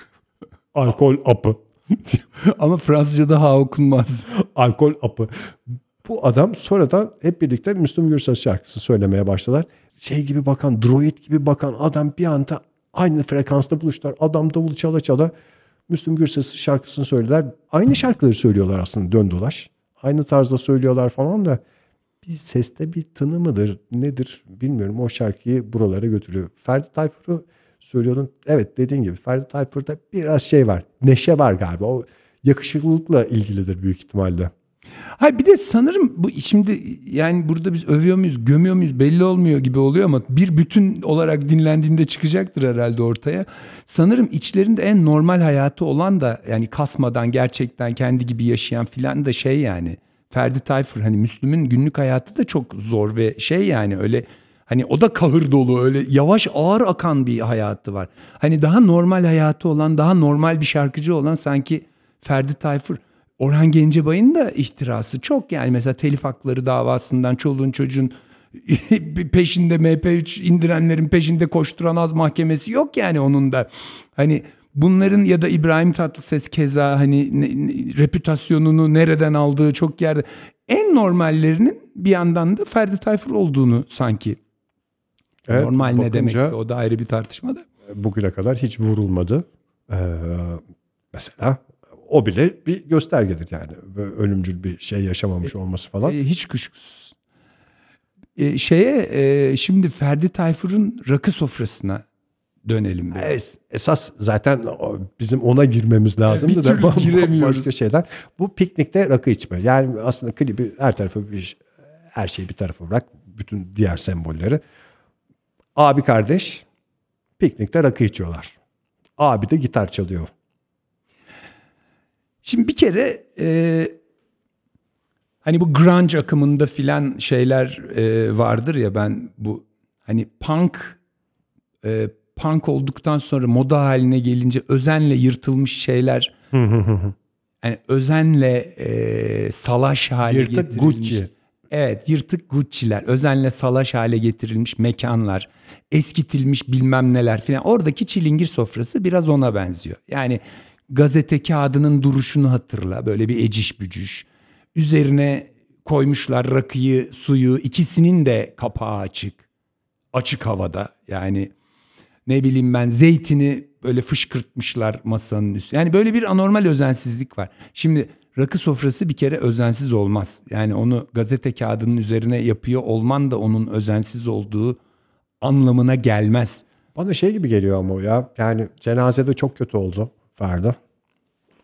[laughs] Alkol apı. [laughs] Ama Fransızca'da ha okunmaz. Alkol apı. Bu adam sonradan hep birlikte Müslüm Gürses şarkısı söylemeye başladılar. Şey gibi bakan, droid gibi bakan adam bir anda aynı frekansta buluştular. Adam davul çala çala Müslüm Gürses şarkısını söylediler. Aynı şarkıları söylüyorlar aslında dön dolaş. Aynı tarzda söylüyorlar falan da bir seste bir tını mıdır nedir bilmiyorum o şarkıyı buralara götürüyor. Ferdi Tayfur'u söylüyordun. Evet dediğin gibi Ferdi Tayfur'da biraz şey var. Neşe var galiba. O yakışıklılıkla ilgilidir büyük ihtimalle. Hayır bir de sanırım bu şimdi yani burada biz övüyor muyuz, gömüyor muyuz belli olmuyor gibi oluyor ama bir bütün olarak dinlendiğinde çıkacaktır herhalde ortaya. Sanırım içlerinde en normal hayatı olan da yani kasmadan gerçekten kendi gibi yaşayan filan da şey yani. Ferdi Tayfur hani Müslüm'ün günlük hayatı da çok zor ve şey yani öyle hani o da kahır dolu öyle yavaş ağır akan bir hayatı var. Hani daha normal hayatı olan daha normal bir şarkıcı olan sanki Ferdi Tayfur. Orhan Gencebay'ın da ihtirası çok yani mesela telif hakları davasından çoluğun çocuğun [laughs] peşinde MP3 indirenlerin peşinde koşturan az mahkemesi yok yani onun da. Hani bunların ya da İbrahim Tatlıses keza hani ne- ne- reputasyonunu nereden aldığı çok yerde en normallerinin bir yandan da Ferdi Tayfur olduğunu sanki. Evet, Normal ne bakınca- demekse o da ayrı bir tartışma da. bugüne kadar hiç vurulmadı. Ee, mesela o bile bir göstergedir yani. Ölümcül bir şey yaşamamış olması falan. E, hiç kuşkusuz. E, şeye e, şimdi Ferdi Tayfur'un rakı sofrasına dönelim. biraz. Es- esas zaten bizim ona girmemiz lazımdı Bir türlü giremiyoruz. şeyler. Bu piknikte rakı içme. Yani aslında klibi her tarafı bir her şeyi bir tarafa bırak. Bütün diğer sembolleri. Abi kardeş piknikte rakı içiyorlar. Abi de gitar çalıyor. Şimdi bir kere e, hani bu grunge akımında filan şeyler e, vardır ya ben bu hani punk e, punk olduktan sonra moda haline gelince özenle yırtılmış şeyler yani özenle e, salaş hale Yırtık getirilmiş. Gucci. Evet yırtık Gucci'ler özenle salaş hale getirilmiş mekanlar eskitilmiş bilmem neler filan oradaki çilingir sofrası biraz ona benziyor. Yani gazete kağıdının duruşunu hatırla böyle bir eciş bücüş üzerine koymuşlar rakıyı suyu ikisinin de kapağı açık açık havada yani ne bileyim ben zeytini böyle fışkırtmışlar masanın üstü. Yani böyle bir anormal özensizlik var. Şimdi rakı sofrası bir kere özensiz olmaz. Yani onu gazete kağıdının üzerine yapıyor olman da onun özensiz olduğu anlamına gelmez. Bana şey gibi geliyor ama ya. Yani cenazede çok kötü oldu Ferdi.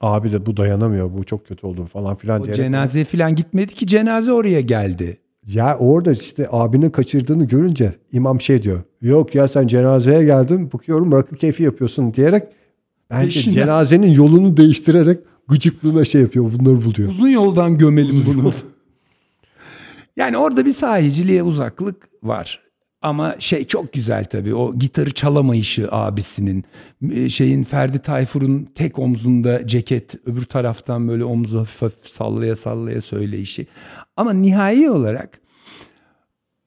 Abi de bu dayanamıyor. Bu çok kötü oldu falan filan O diyerek. cenaze falan gitmedi ki cenaze oraya geldi. Ya orada işte abinin kaçırdığını görünce imam şey diyor. Yok ya sen cenazeye geldin bakıyorum rakı keyfi yapıyorsun diyerek bence Peşinden. cenazenin yolunu değiştirerek gıcıklığına şey yapıyor. Bunları buluyor. Uzun yoldan gömelim bunu. [laughs] yani orada bir sahiciliğe uzaklık var. Ama şey çok güzel tabii o gitarı çalamayışı abisinin e, şeyin Ferdi Tayfur'un tek omzunda ceket öbür taraftan böyle omzu hafif hafif sallaya sallaya söyleyişi. Ama nihai olarak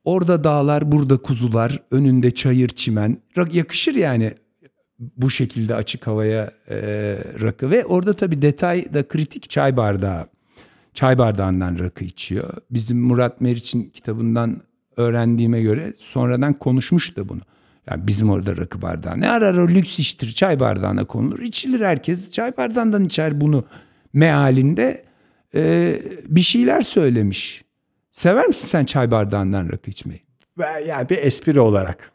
orada dağlar burada kuzular önünde çayır çimen yakışır yani bu şekilde açık havaya e, rakı ve orada tabii detay da kritik çay bardağı. Çay bardağından rakı içiyor. Bizim Murat Meriç'in kitabından öğrendiğime göre sonradan konuşmuş da bunu. Yani bizim orada rakı bardağı. Ne arar o lüks iştir çay bardağına konulur. İçilir herkes çay bardağından içer bunu mealinde e, bir şeyler söylemiş. Sever misin sen çay bardağından rakı içmeyi? Yani bir espri olarak.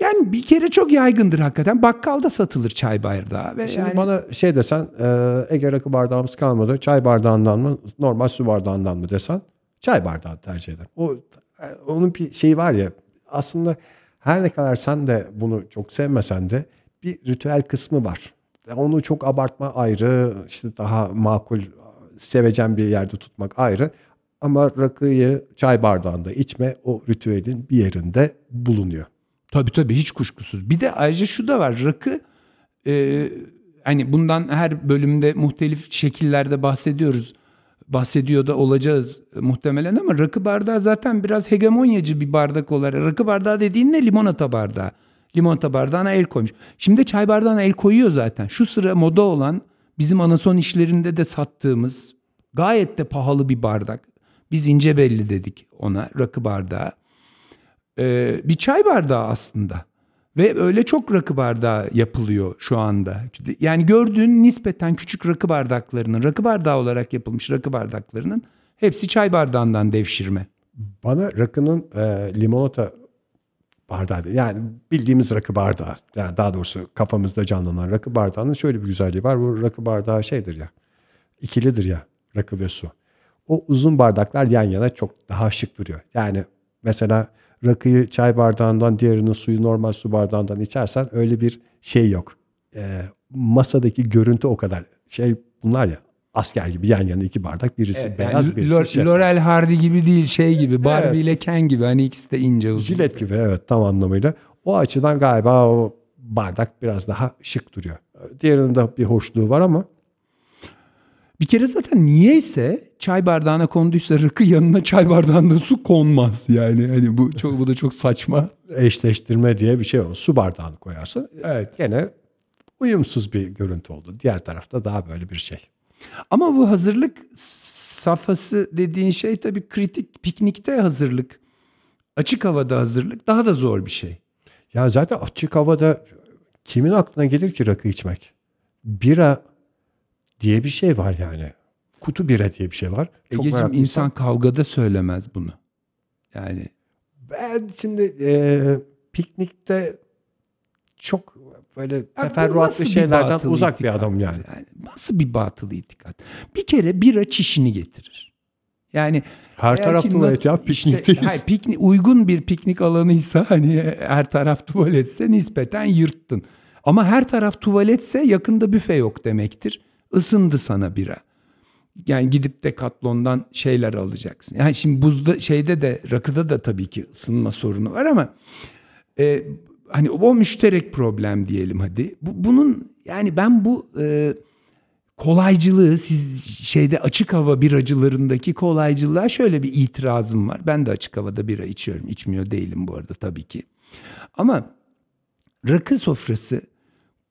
Yani bir kere çok yaygındır hakikaten. Bakkalda satılır çay bardağı. Ve Şimdi yani... bana şey desen e, Ege rakı bardağımız kalmadı. Çay bardağından mı normal su bardağından mı desen çay bardağı tercih ederim. O, e, onun bir şeyi var ya aslında her ne kadar sen de bunu çok sevmesen de bir ritüel kısmı var. Onu çok abartma ayrı işte daha makul sevecen bir yerde tutmak ayrı. Ama rakıyı çay bardağında içme o ritüelin bir yerinde bulunuyor. Tabii tabii hiç kuşkusuz. Bir de ayrıca şu da var. Rakı e, hani bundan her bölümde muhtelif şekillerde bahsediyoruz. Bahsediyor da olacağız muhtemelen ama rakı bardağı zaten biraz hegemonyacı bir bardak olarak. Rakı bardağı dediğin ne? Limonata bardağı. Limonata bardağına el koymuş. Şimdi çay bardağına el koyuyor zaten. Şu sıra moda olan bizim anason işlerinde de sattığımız gayet de pahalı bir bardak. Biz ince belli dedik ona rakı bardağı e, bir çay bardağı aslında. Ve öyle çok rakı bardağı yapılıyor şu anda. Yani gördüğün nispeten küçük rakı bardaklarının, rakı bardağı olarak yapılmış rakı bardaklarının hepsi çay bardağından devşirme. Bana rakının e, limonata bardağı yani bildiğimiz rakı bardağı yani daha doğrusu kafamızda canlanan rakı bardağının şöyle bir güzelliği var. Bu rakı bardağı şeydir ya ikilidir ya rakı ve su. O uzun bardaklar yan yana çok daha şık duruyor. Yani mesela rakıyı çay bardağından diğerinin suyu normal su bardağından içersen öyle bir şey yok. E, masadaki görüntü o kadar şey bunlar ya asker gibi yan yana iki bardak birisi beyaz Yani birisi şeffaf. Laurel Hardy gibi değil şey gibi Barbie ile Ken gibi hani ikisi de ince uzun. Jilet gibi evet tam anlamıyla. O açıdan galiba o bardak biraz daha şık duruyor. Diğerinin de bir hoşluğu var ama Bir kere zaten niyeyse çay bardağına konduysa rakı yanına çay bardağında su konmaz yani. Hani bu çok bu da çok saçma. eşleştirme diye bir şey var. Su bardağını koyarsın. Evet. Gene uyumsuz bir görüntü oldu. Diğer tarafta daha böyle bir şey. Ama bu hazırlık safhası dediğin şey tabii kritik piknikte hazırlık. Açık havada hazırlık daha da zor bir şey. Ya zaten açık havada kimin aklına gelir ki rakı içmek? Bira diye bir şey var yani. Kutu bira diye bir şey var. Çok Egeciğim insan kavgada söylemez bunu. Yani Ben şimdi e, piknikte çok böyle teferruatlı bir şeylerden batıl uzak bir itikat adam yani. Nasıl bir batıl itikat? Bir kere bira çişini getirir. Yani Her taraf ki tuvalet ya, işte- piknikteyiz. hayır, pikni- uygun bir piknik alanıysa [laughs] hani her taraf tuvaletse nispeten yırttın. Ama her taraf tuvaletse yakında büfe yok demektir. Isındı sana bira. Yani gidip de katlondan şeyler alacaksın. Yani şimdi buzda şeyde de rakıda da tabii ki ısınma sorunu var ama e, hani o müşterek problem diyelim hadi. Bu, bunun yani ben bu e, kolaycılığı siz şeyde açık hava biracılarındaki kolaycılığa şöyle bir itirazım var. Ben de açık havada bira içiyorum. İçmiyor değilim bu arada tabii ki. Ama rakı sofrası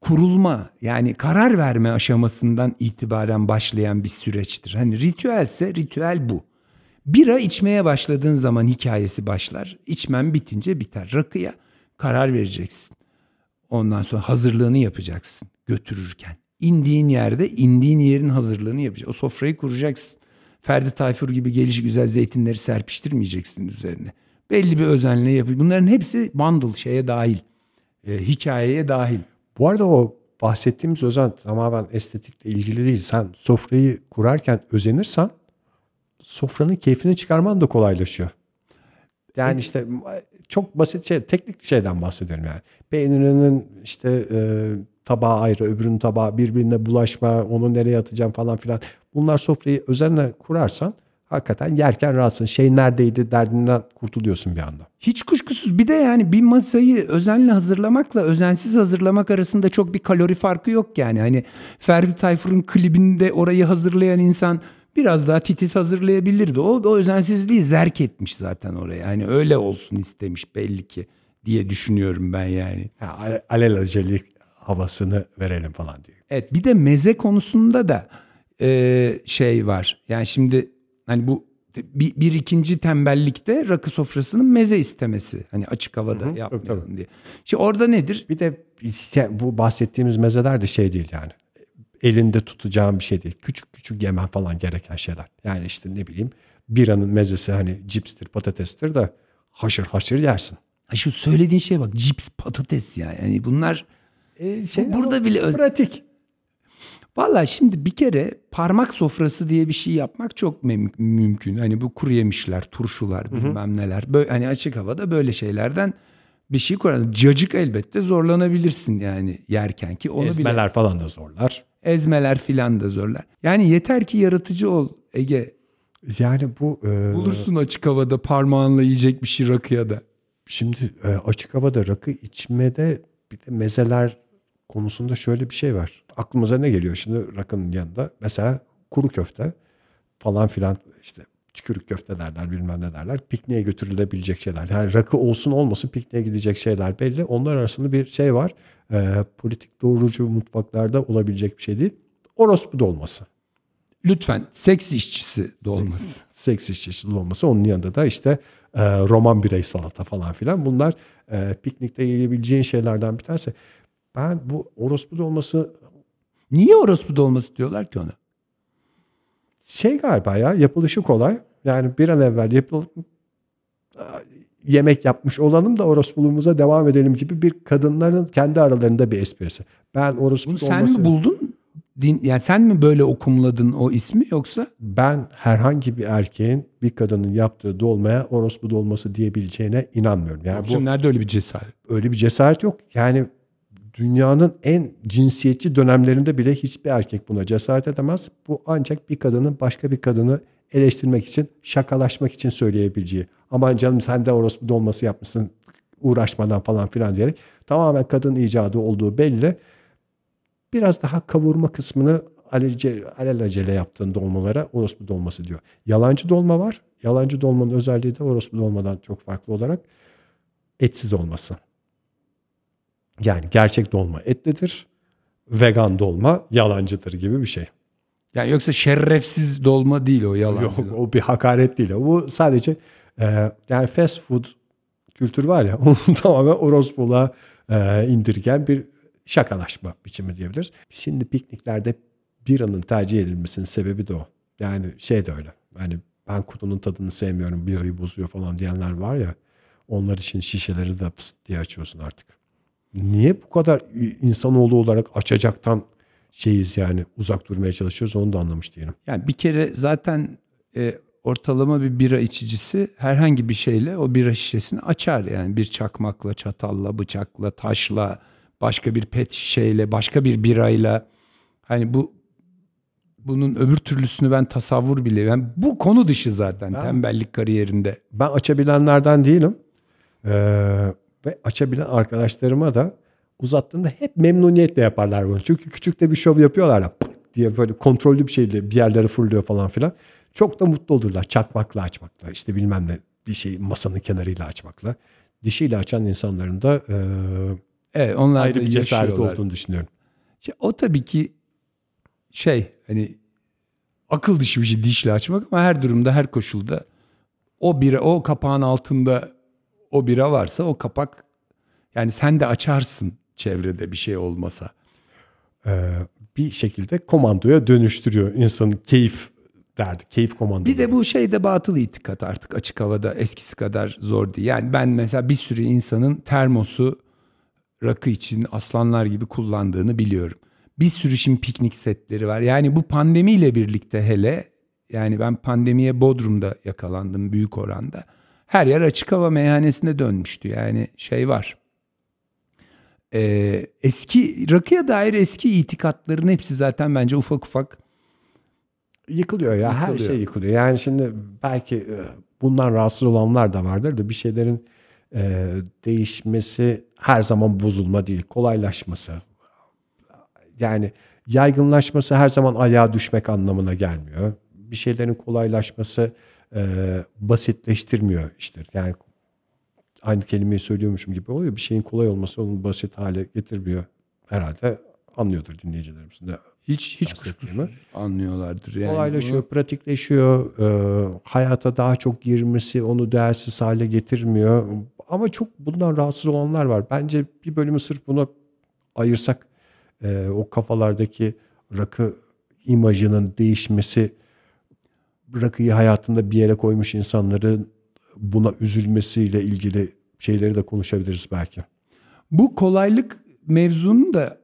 kurulma yani karar verme aşamasından itibaren başlayan bir süreçtir. Hani ritüelse ritüel bu. Bira içmeye başladığın zaman hikayesi başlar. İçmen bitince biter. Rakıya karar vereceksin. Ondan sonra hazırlığını yapacaksın götürürken. İndiğin yerde indiğin yerin hazırlığını yapacaksın. O sofrayı kuracaksın. Ferdi Tayfur gibi gelişi güzel zeytinleri serpiştirmeyeceksin üzerine. Belli bir özenle yapıyor. Bunların hepsi bundle şeye dahil. e, hikayeye dahil. Bu arada o bahsettiğimiz özen tamamen estetikle ilgili değil. Sen sofrayı kurarken özenirsen sofranın keyfini çıkarman da kolaylaşıyor. Yani işte çok basit şey, teknik şeyden bahsediyorum yani. Peynirinin işte e, tabağı ayrı, öbürünün tabağı birbirine bulaşma, onu nereye atacağım falan filan. Bunlar sofrayı özenle kurarsan hakikaten yerken rahatsın. Şey neredeydi derdinden kurtuluyorsun bir anda. Hiç kuşkusuz bir de yani bir masayı özenle hazırlamakla özensiz hazırlamak arasında çok bir kalori farkı yok yani. Hani Ferdi Tayfur'un klibinde orayı hazırlayan insan biraz daha titiz hazırlayabilirdi. O, o özensizliği zerk etmiş zaten oraya. Hani öyle olsun istemiş belli ki diye düşünüyorum ben yani. Ya, ale- alelacele havasını verelim falan diye. Evet bir de meze konusunda da e, şey var. Yani şimdi hani bu bir, bir ikinci tembellikte rakı sofrasının meze istemesi. Hani açık havada yapmayalım tabii. diye. Şimdi orada nedir? Bir de bu bahsettiğimiz mezeler de şey değil yani. Elinde tutacağın bir şey değil. Küçük küçük yemen falan gereken şeyler. Yani işte ne bileyim biranın mezesi hani cipstir, patatestir de haşır haşır yersin. Ha Şu söylediğin şeye bak cips patates ya. Yani bunlar E, şey, burada bile pratik. Valla şimdi bir kere parmak sofrası diye bir şey yapmak çok mem- mümkün. Hani bu kuru yemişler, turşular bilmem neler. Böyle, hani açık havada böyle şeylerden bir şey kurarsın. Cacık elbette zorlanabilirsin yani yerken ki onu bile Ezmeler falan da zorlar. ezmeler filan da zorlar. Yani yeter ki yaratıcı ol Ege. Yani bu e, Bulursun açık havada parmağınla yiyecek bir şey rakıya da. Şimdi e, açık havada rakı içmede bir de mezeler konusunda şöyle bir şey var. Aklımıza ne geliyor şimdi rakının yanında? Mesela kuru köfte falan filan işte tükürük köfte derler bilmem ne derler. Pikniğe götürülebilecek şeyler. Yani rakı olsun olmasın pikniğe gidecek şeyler belli. Onlar arasında bir şey var. E, politik doğrucu mutfaklarda olabilecek bir şey değil. Orospu dolması. Lütfen seks işçisi de olmasın. Seks işçisi olması. Onun yanında da işte e, roman birey salata falan filan. Bunlar e, piknikte yiyebileceğin şeylerden bir tanesi. Ben bu orospu dolması Niye orospu dolması diyorlar ki ona? şey galiba ya yapılışı kolay. Yani bir an evvel yapılıp yemek yapmış olalım da orospuluğumuza devam edelim gibi bir kadınların kendi aralarında bir esprisi. Ben orospu Bunu sen dolması... mi buldun? Din, yani sen mi böyle okumladın o ismi yoksa? ben herhangi bir erkeğin bir kadının yaptığı dolmaya orospu dolması diyebileceğine inanmıyorum. Yani bu nerede öyle bir cesaret? öyle bir cesaret yok. Yani dünyanın en cinsiyetçi dönemlerinde bile hiçbir erkek buna cesaret edemez. Bu ancak bir kadının başka bir kadını eleştirmek için, şakalaşmak için söyleyebileceği. Aman canım sen de orospu dolması yapmışsın uğraşmadan falan filan diyerek tamamen kadın icadı olduğu belli. Biraz daha kavurma kısmını alelacele, yaptığın dolmalara orospu dolması diyor. Yalancı dolma var. Yalancı dolmanın özelliği de orospu dolmadan çok farklı olarak etsiz olması. Yani gerçek dolma etlidir. Vegan dolma yalancıdır gibi bir şey. Yani yoksa şerefsiz dolma değil o yalan. Yok o bir hakaret değil. Bu sadece e, yani fast food kültürü var ya [laughs] onu tamamen orospuluğa e, indirgen bir şakalaşma biçimi diyebiliriz. Şimdi pikniklerde biranın tercih edilmesinin sebebi de o. Yani şey de öyle. Hani ben kutunun tadını sevmiyorum birayı bozuyor falan diyenler var ya onlar için şişeleri de pıst diye açıyorsun artık. Niye bu kadar insanoğlu olarak açacaktan şeyiz yani uzak durmaya çalışıyoruz onu da anlamış değilim. Yani bir kere zaten e, ortalama bir bira içicisi herhangi bir şeyle o bira şişesini açar. Yani bir çakmakla, çatalla, bıçakla, taşla, başka bir pet şişeyle, başka bir birayla. Hani bu bunun öbür türlüsünü ben tasavvur bile. Yani bu konu dışı zaten tembellik kariyerinde. Ben açabilenlerden değilim. Ee, ve açabilen arkadaşlarıma da uzattığımda hep memnuniyetle yaparlar bunu. Çünkü küçük de bir şov yapıyorlar ya diye böyle kontrollü bir şeyle bir yerlere fırlıyor falan filan. Çok da mutlu olurlar çakmakla açmakla işte bilmem ne bir şey masanın kenarıyla açmakla. Dişiyle açan insanların da e, Evet, onlar ayrı bir cesaret olduğunu düşünüyorum. İşte o tabii ki şey hani akıl dışı bir şey dişle açmak ama her durumda her koşulda o bira o kapağın altında o bira varsa o kapak yani sen de açarsın çevrede bir şey olmasa. Ee, bir şekilde komandoya dönüştürüyor insanın keyif derdi. Keyif komandosu. Bir de bu şeyde batıl itikat artık açık havada eskisi kadar zor değil. Yani ben mesela bir sürü insanın termosu rakı için aslanlar gibi kullandığını biliyorum. Bir sürü şimdi piknik setleri var. Yani bu pandemiyle birlikte hele yani ben pandemiye Bodrum'da yakalandım büyük oranda. Her yer açık hava meyhanesine dönmüştü. Yani şey var. Ee, eski rakıya dair eski itikatların hepsi zaten bence ufak ufak Yıkılıyor ya her Yıkılıyor. şey yıkılıyor. Yani şimdi belki e, bundan rahatsız olanlar da vardır da bir şeylerin e, değişmesi her zaman bozulma değil, kolaylaşması. Yani yaygınlaşması her zaman ayağa düşmek anlamına gelmiyor. Bir şeylerin kolaylaşması e, basitleştirmiyor işte. Yani aynı kelimeyi söylüyormuşum gibi oluyor. Bir şeyin kolay olması onu basit hale getirmiyor. Herhalde anlıyordur dinleyicilerimiz de. hiç hiç kuşkusuz anlıyorlardır. Yani Kolaylaşıyor, pratikleşiyor. e, hayata daha çok girmesi onu değersiz hale getirmiyor. Ama çok bundan rahatsız olanlar var. Bence bir bölümü sırf buna ayırsak e, o kafalardaki rakı imajının değişmesi rakıyı hayatında bir yere koymuş insanların buna üzülmesiyle ilgili şeyleri de konuşabiliriz belki. Bu kolaylık mevzunu da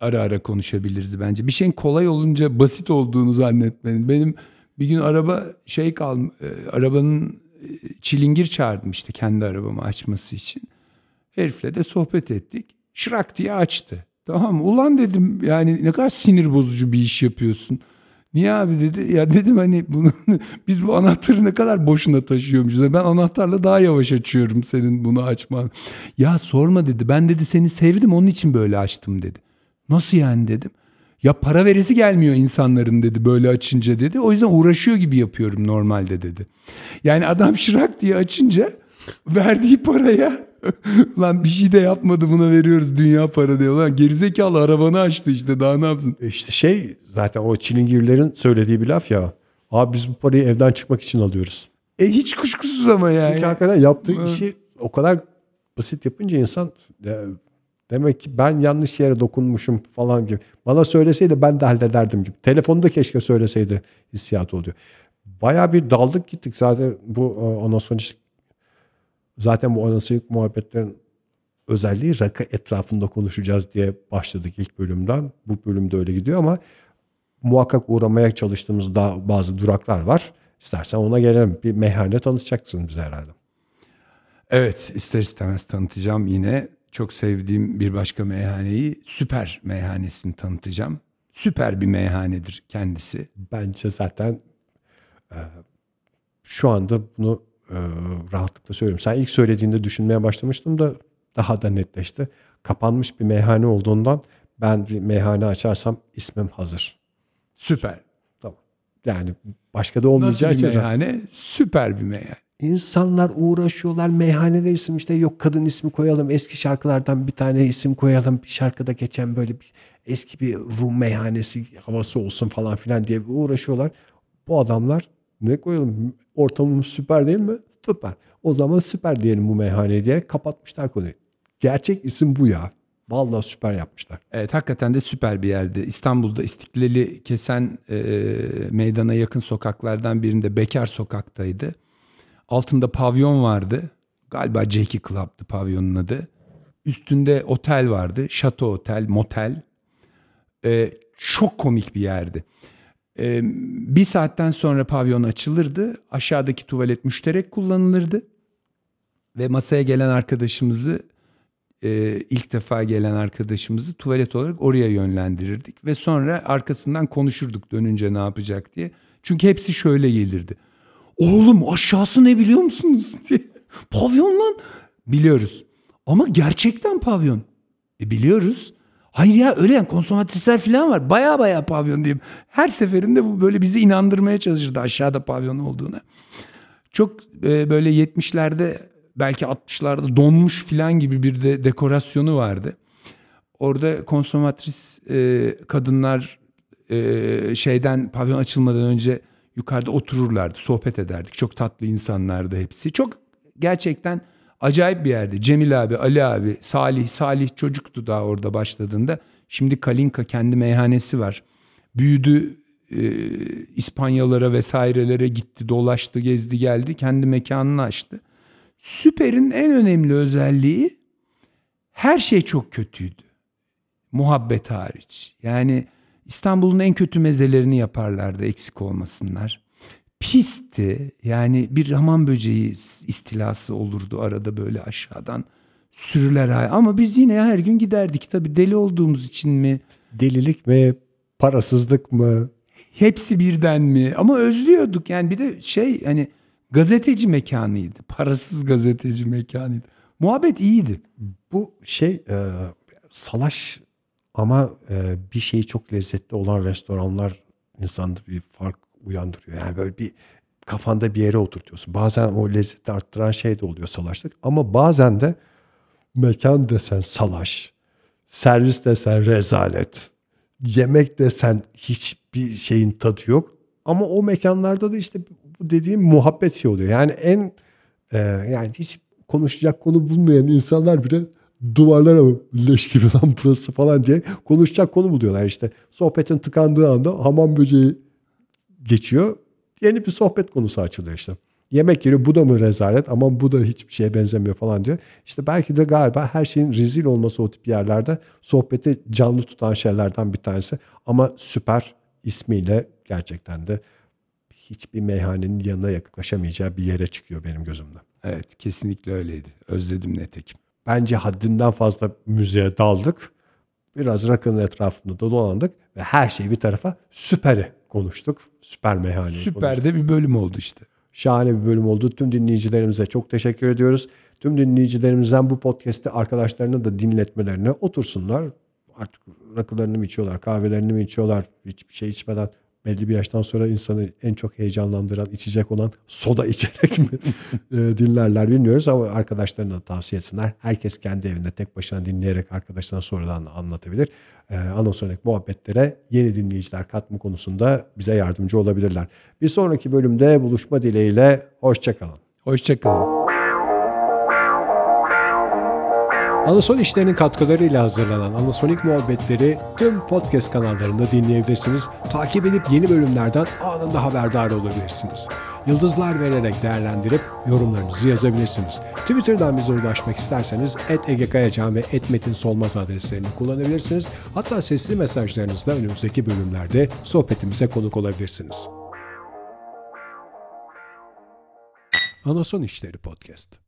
ara ara konuşabiliriz bence. Bir şeyin kolay olunca basit olduğunu zannetmeyin. Benim bir gün araba şey kal e, arabanın e, çilingir çağırdım işte kendi arabamı açması için. Herifle de sohbet ettik. Şırak diye açtı. Tamam? Ulan dedim yani ne kadar sinir bozucu bir iş yapıyorsun. Niye abi dedi. Ya dedim hani bunu [laughs] biz bu anahtarı ne kadar boşuna taşıyormuşuz. Ben anahtarla daha yavaş açıyorum senin bunu açman. Ya sorma dedi. Ben dedi seni sevdim onun için böyle açtım dedi. Nasıl yani dedim. Ya para veresi gelmiyor insanların dedi böyle açınca dedi. O yüzden uğraşıyor gibi yapıyorum normalde dedi. Yani adam [laughs] şırak diye açınca verdiği paraya [laughs] lan bir şey de yapmadı buna veriyoruz dünya para diyor. Lan gerizekalı arabanı açtı işte daha ne yapsın. E İşte şey zaten o çilingirlerin söylediği bir laf ya. Abi biz bu parayı evden çıkmak için alıyoruz. E hiç kuşkusuz ama yani. Çünkü hakikaten yaptığı işi o kadar basit yapınca insan de- demek ki ben yanlış yere dokunmuşum falan gibi. Bana söyleseydi ben de hallederdim gibi. Telefonda keşke söyleseydi hissiyatı oluyor. Bayağı bir daldık gittik zaten bu e, anasonik zaten bu anasonik muhabbetlerin özelliği rakı etrafında konuşacağız diye başladık ilk bölümden. Bu bölümde öyle gidiyor ama muhakkak uğramaya çalıştığımız daha bazı duraklar var. İstersen ona gelelim. Bir meyhane tanıtacaksın bize herhalde. Evet ister istemez tanıtacağım yine. Çok sevdiğim bir başka meyhaneyi Süper Meyhanesini tanıtacağım. Süper bir meyhanedir kendisi. Bence zaten e, şu anda bunu e, rahatlıkla söylüyorum. Sen ilk söylediğinde düşünmeye başlamıştım da daha da netleşti. Kapanmış bir meyhane olduğundan ben bir meyhane açarsam ismim hazır. Süper. Tamam. Yani başka da Nasıl olmayacağı bir için meyhane? Süper bir meyhane. İnsanlar uğraşıyorlar meyhaneler isim işte yok kadın ismi koyalım eski şarkılardan bir tane isim koyalım bir şarkıda geçen böyle bir eski bir Rum meyhanesi havası olsun falan filan diye uğraşıyorlar. Bu adamlar ne koyalım ortamımız süper değil mi? Süper. O zaman süper diyelim bu meyhaneye diyerek kapatmışlar konuyu. Gerçek isim bu ya. Vallahi süper yapmışlar. Evet hakikaten de süper bir yerdi. İstanbul'da İstiklali kesen e, meydana yakın sokaklardan birinde Bekar Sokak'taydı. Altında pavyon vardı. Galiba Jackie Club'dı pavyonun adı. Üstünde otel vardı. Şato Otel, motel. E, çok komik bir yerdi. E, bir saatten sonra pavyon açılırdı. Aşağıdaki tuvalet müşterek kullanılırdı. Ve masaya gelen arkadaşımızı e, ilk defa gelen arkadaşımızı tuvalet olarak oraya yönlendirirdik. Ve sonra arkasından konuşurduk dönünce ne yapacak diye. Çünkü hepsi şöyle gelirdi. Oğlum aşağısı ne biliyor musunuz? [laughs] diye. Pavyon lan. Biliyoruz. Ama gerçekten pavyon. E biliyoruz. Hayır ya öyle yani konsomatrisler falan var. Baya baya pavyon diyeyim. Her seferinde bu böyle bizi inandırmaya çalışırdı aşağıda pavyon olduğuna. Çok e, böyle 70'lerde belki 60'larda donmuş filan gibi bir de dekorasyonu vardı. Orada konsomatris e, kadınlar e, şeyden pavyon açılmadan önce yukarıda otururlardı, sohbet ederdik. Çok tatlı insanlardı hepsi. Çok gerçekten acayip bir yerdi. Cemil abi, Ali abi, Salih, Salih çocuktu daha orada başladığında. Şimdi Kalinka kendi meyhanesi var. Büyüdü, e, İspanyalara vesairelere gitti, dolaştı, gezdi, geldi. Kendi mekanını açtı. Süper'in en önemli özelliği her şey çok kötüydü. Muhabbet hariç. Yani İstanbul'un en kötü mezelerini yaparlardı eksik olmasınlar. Pisti yani bir hamam böceği istilası olurdu arada böyle aşağıdan sürüler ama biz yine her gün giderdik. Tabii deli olduğumuz için mi? Delilik mi, parasızlık mı? hepsi birden mi? Ama özlüyorduk. Yani bir de şey hani gazeteci mekanıydı. Parasız gazeteci mekanıydı. Muhabbet iyiydi. Bu şey e, salaş ama e, bir şeyi çok lezzetli olan restoranlar insanda bir fark uyandırıyor. Yani böyle bir kafanda bir yere oturtuyorsun. Bazen o lezzeti arttıran şey de oluyor salaşlık ama bazen de mekan desen salaş, servis desen rezalet, yemek desen hiçbir şeyin tadı yok. Ama o mekanlarda da işte bu dediğim muhabbet şey oluyor. Yani en e, yani hiç konuşacak konu bulmayan insanlar bile duvarlara leş gibi lan burası falan diye konuşacak konu buluyorlar işte. Sohbetin tıkandığı anda hamam böceği geçiyor. Yeni bir sohbet konusu açılıyor işte. Yemek yeri bu da mı rezalet ama bu da hiçbir şeye benzemiyor falan diye. İşte belki de galiba her şeyin rezil olması o tip yerlerde sohbeti canlı tutan şeylerden bir tanesi. Ama süper ismiyle gerçekten de hiçbir meyhanenin yanına yaklaşamayacağı bir yere çıkıyor benim gözümde. evet kesinlikle öyleydi özledim netekim Bence haddinden fazla müziğe daldık. Biraz rakının etrafında dolandık ve her şeyi bir tarafa süperi konuştuk. Süper meyhaneyi konuştuk. süper de bir bölüm oldu işte Şahane bir bölüm oldu. Tüm dinleyicilerimize çok teşekkür ediyoruz. Tüm dinleyicilerimizden bu podcast'i arkadaşlarına da dinletmelerine otursunlar. Artık rakılarını mı içiyorlar, kahvelerini mi içiyorlar, hiçbir şey içmeden belli bir yaştan sonra insanı en çok heyecanlandıran, içecek olan soda içerek mi [laughs] e, dinlerler bilmiyoruz ama arkadaşlarına da tavsiye etsinler. Herkes kendi evinde tek başına dinleyerek arkadaşlarına sonradan anlatabilir. E, Anasonik muhabbetlere yeni dinleyiciler katma konusunda bize yardımcı olabilirler. Bir sonraki bölümde buluşma dileğiyle hoşçakalın. hoşçakalın Anason işlerinin katkılarıyla hazırlanan Anasonik muhabbetleri tüm podcast kanallarında dinleyebilirsiniz. Takip edip yeni bölümlerden anında haberdar olabilirsiniz. Yıldızlar vererek değerlendirip yorumlarınızı yazabilirsiniz. Twitter'dan bize ulaşmak isterseniz @egekayacan ve @metinsolmaz adreslerini kullanabilirsiniz. Hatta sesli mesajlarınızla önümüzdeki bölümlerde sohbetimize konuk olabilirsiniz. Anason İşleri Podcast